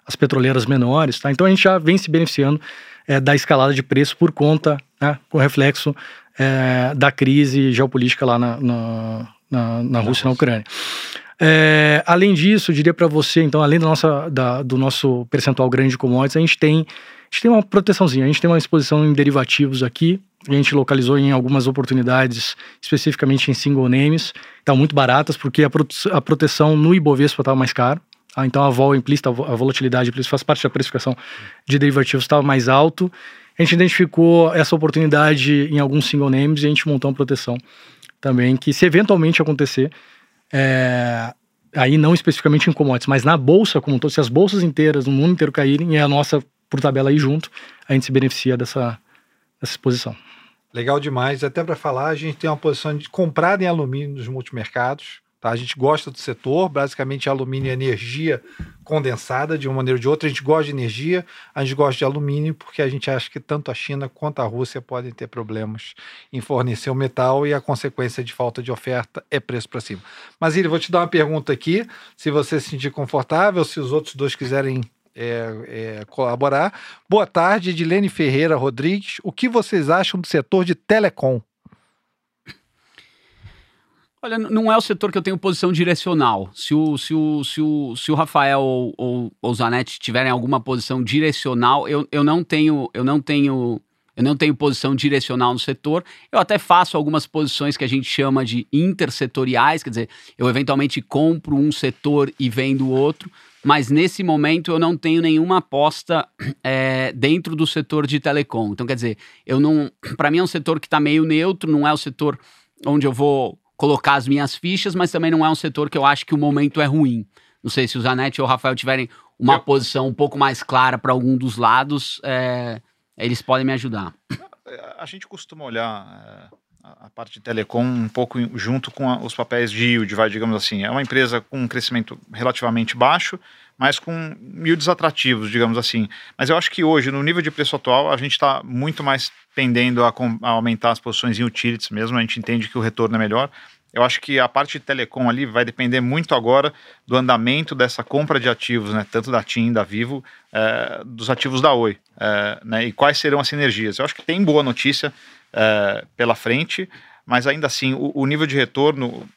as, petroleiras menores, tá? Então a gente já vem se beneficiando é, da escalada de preço por conta, né, com reflexo é, da crise geopolítica lá na, na, na, na Rússia e na Ucrânia. É, além disso, eu diria para você, então, além da nossa, da, do nosso percentual grande de commodities, a gente tem a gente tem uma proteçãozinha, a gente tem uma exposição em derivativos aqui, a gente localizou em algumas oportunidades, especificamente em single names, estão muito baratas, porque a, a proteção no Ibovespa estava mais caro, ah, então a vol implícita, a volatilidade implícita faz parte da precificação de derivativos estava mais alto, a gente identificou essa oportunidade em alguns single names e a gente montou uma proteção também, que se eventualmente acontecer, é, aí não especificamente em commodities, mas na bolsa como todo, se as bolsas inteiras no mundo inteiro caírem e a nossa por tabela aí junto, a gente se beneficia dessa, dessa exposição. Legal demais. Até para falar, a gente tem uma posição de comprada em alumínio nos multimercados. Tá? A gente gosta do setor, basicamente alumínio e energia condensada, de uma maneira ou de outra. A gente gosta de energia, a gente gosta de alumínio, porque a gente acha que tanto a China quanto a Rússia podem ter problemas em fornecer o metal e a consequência de falta de oferta é preço para cima. Mas, Ilha, vou te dar uma pergunta aqui, se você se sentir confortável, se os outros dois quiserem é, é, colaborar. Boa tarde, Edilene Ferreira Rodrigues. O que vocês acham do setor de telecom? Olha, não é o setor que eu tenho posição direcional. Se o, se o, se o, se o Rafael ou, ou, ou o Zanetti tiverem alguma posição direcional, eu, eu não tenho, eu não tenho, eu não tenho posição direcional no setor. Eu até faço algumas posições que a gente chama de intersetoriais, quer dizer, eu eventualmente compro um setor e vendo o outro, mas nesse momento eu não tenho nenhuma aposta é, dentro do setor de telecom. Então, quer dizer, eu não. Para mim é um setor que está meio neutro, não é o setor onde eu vou colocar as minhas fichas, mas também não é um setor que eu acho que o momento é ruim. Não sei se o Zanetti ou o Rafael tiverem uma eu... posição um pouco mais clara para algum dos lados, é, eles podem me ajudar. A gente costuma olhar é, a parte de telecom um pouco junto com a, os papéis de yield, vai, digamos assim. É uma empresa com um crescimento relativamente baixo, mas com yields atrativos, digamos assim. Mas eu acho que hoje, no nível de preço atual, a gente está muito mais pendendo a, a, aumentar as posições em utilities mesmo, a gente entende que o retorno é melhor. Eu acho que a parte de telecom ali vai depender muito agora do andamento dessa compra de ativos, né, tanto da TIM, da Vivo, é, dos ativos da Oi, é, né, e quais serão as sinergias. Eu acho que tem boa notícia é, pela frente, mas ainda assim, o, o nível de retorno,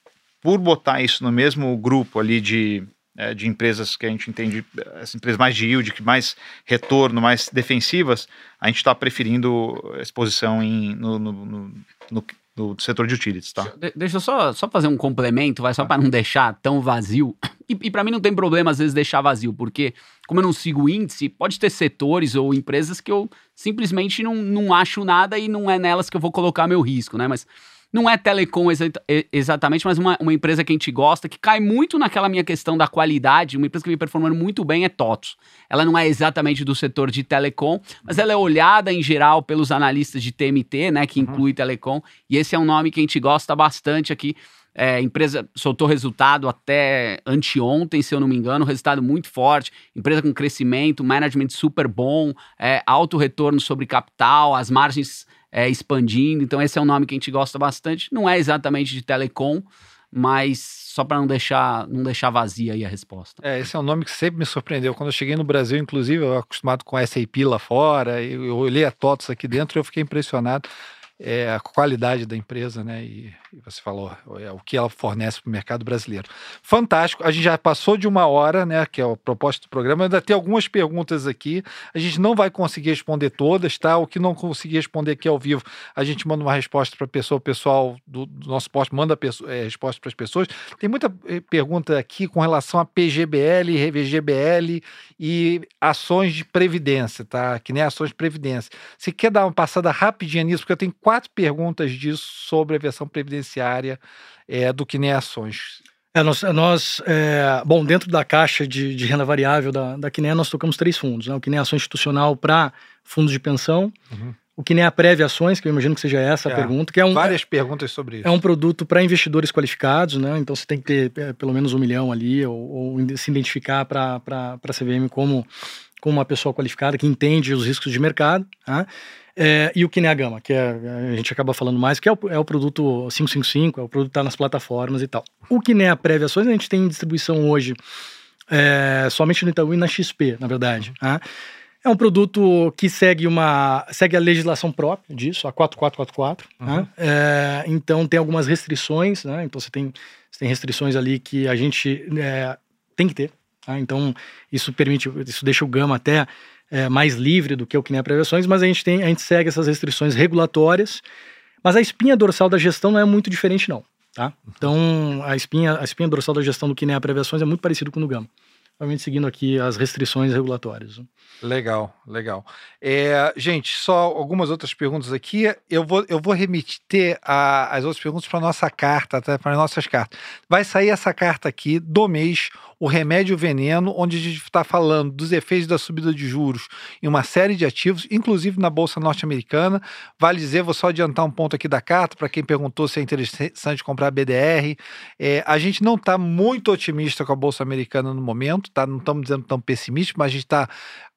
por botar isso no mesmo grupo ali de é, de empresas que a gente entende, as empresas mais de yield, que mais retorno, mais defensivas, a gente está preferindo exposição em, no, no, no, no, setor de utilities, tá? De, deixa eu só, só fazer um complemento, vai só para não deixar tão vazio. E, e para mim não tem problema às vezes deixar vazio, porque como eu não sigo índice, pode ter setores ou empresas que eu simplesmente não, não acho nada e não é nelas que eu vou colocar meu risco, né? Mas não é telecom exa exatamente, mas uma, uma empresa que a gente gosta, que cai muito naquela minha questão da qualidade. Uma empresa que vem performando muito bem é TOTS. Ela não é exatamente do setor de telecom, mas ela é olhada em geral pelos analistas de TMT, né, que uhum. inclui telecom, e esse é um nome que a gente gosta bastante aqui. É, empresa soltou resultado até anteontem, se eu não me engano, resultado muito forte, empresa com crescimento, management super bom, é, alto retorno sobre capital, as margens é, expandindo. Então, esse é um nome que a gente gosta bastante. Não é exatamente de telecom, mas só para não deixar, não deixar vazia aí a resposta. É, esse é um nome que sempre me surpreendeu. Quando eu cheguei no Brasil, inclusive, eu acostumado com SAP lá fora, eu olhei a TOTS aqui dentro e eu fiquei impressionado. é, a qualidade da empresa, né? E você falou é, o que ela fornece para o mercado brasileiro. Fantástico. A gente já passou de uma hora, né? Que é a proposta do programa. Ainda tem algumas perguntas aqui. A gente não vai conseguir responder todas, tá? O que não conseguir responder aqui ao vivo, a gente manda uma resposta para a pessoa, o pessoal do, do nosso posto manda é, resposta para as pessoas. Tem muita eh, pergunta aqui com relação a PGBL, RVGBL e ações de previdência, tá? Que nem ações de previdência. Você quer dar uma passada rapidinha nisso? Porque eu tenho quatro perguntas disso sobre a versão previdenciária é, do que nem ações. É, nós, nós é, bom, dentro da caixa de, de renda variável da, da Quiné, nós tocamos três fundos. Né? O Quiné Ação Institucional para fundos de pensão, uhum. o Quiné Prévia Ações, que eu imagino que seja essa é, a pergunta. Que é um, várias perguntas sobre isso. É um produto para investidores qualificados, né? então você tem que ter é, pelo menos um milhão ali, ou, ou se identificar para a CVM como, como uma pessoa qualificada que entende os riscos de mercado. Tá? É, e o Kinea Gama, que é, a gente acaba falando mais, que é o, é o produto 555, é o produto que está nas plataformas e tal. O Kinea Prévia Ações a gente tem em distribuição hoje é, somente no Itaú e na XP, na verdade. Né? É um produto que segue uma segue a legislação própria disso, a 4444. Uhum. Né? É, então tem algumas restrições, né? Então você tem, você tem restrições ali que a gente é, tem que ter. Tá? Então isso permite, isso deixa o Gama até é, mais livre do que o que nem a prevenções, mas a gente tem, a gente segue essas restrições regulatórias. Mas a espinha dorsal da gestão não é muito diferente, não. Tá? Então, a espinha, a espinha dorsal da gestão do que nem a prevenções é muito parecido com o do Gama. Obviamente seguindo aqui as restrições regulatórias. Legal, legal. É, gente, só algumas outras perguntas aqui. Eu vou, eu vou remeter a, as outras perguntas para nossa carta, tá? para nossas cartas. Vai sair essa carta aqui do mês, o remédio veneno, onde a gente está falando dos efeitos da subida de juros em uma série de ativos, inclusive na Bolsa Norte-Americana. Vale dizer, vou só adiantar um ponto aqui da carta, para quem perguntou se é interessante comprar BDR. É, a gente não está muito otimista com a Bolsa Americana no momento, tá? não estamos dizendo tão pessimista, mas a gente está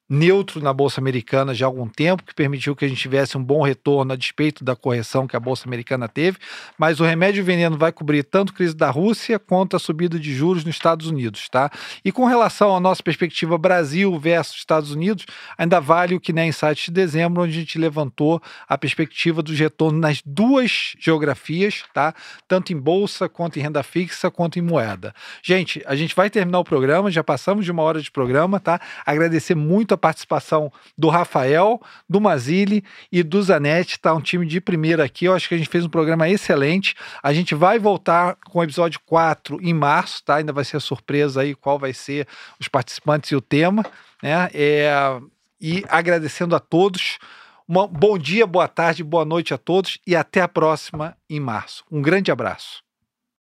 neutro na Bolsa Americana já há algum tempo, que permitiu que a gente tivesse um bom retorno a despeito da correção que a Bolsa Americana teve, mas o remédio veneno vai cobrir tanto a crise da Rússia quanto a subida de juros nos Estados Unidos, tá? E com relação à nossa perspectiva Brasil versus Estados Unidos, ainda vale o que nem Insight de dezembro, onde a gente levantou a perspectiva dos retornos nas duas geografias, tá? Tanto em bolsa, quanto em renda fixa, quanto em moeda. Gente, a gente vai terminar o programa, já passamos de uma hora de programa, tá? Agradecer muito participação do Rafael, do Mazili e do Zanetti. Tá um time de primeira aqui. Eu acho que a gente fez um programa excelente. A gente vai voltar com o episódio 4 em março, tá? Ainda vai ser surpresa aí qual vai ser os participantes e o tema, né? É, e agradecendo a todos. Um bom dia, boa tarde, boa noite a todos e até a próxima em março. Um grande abraço.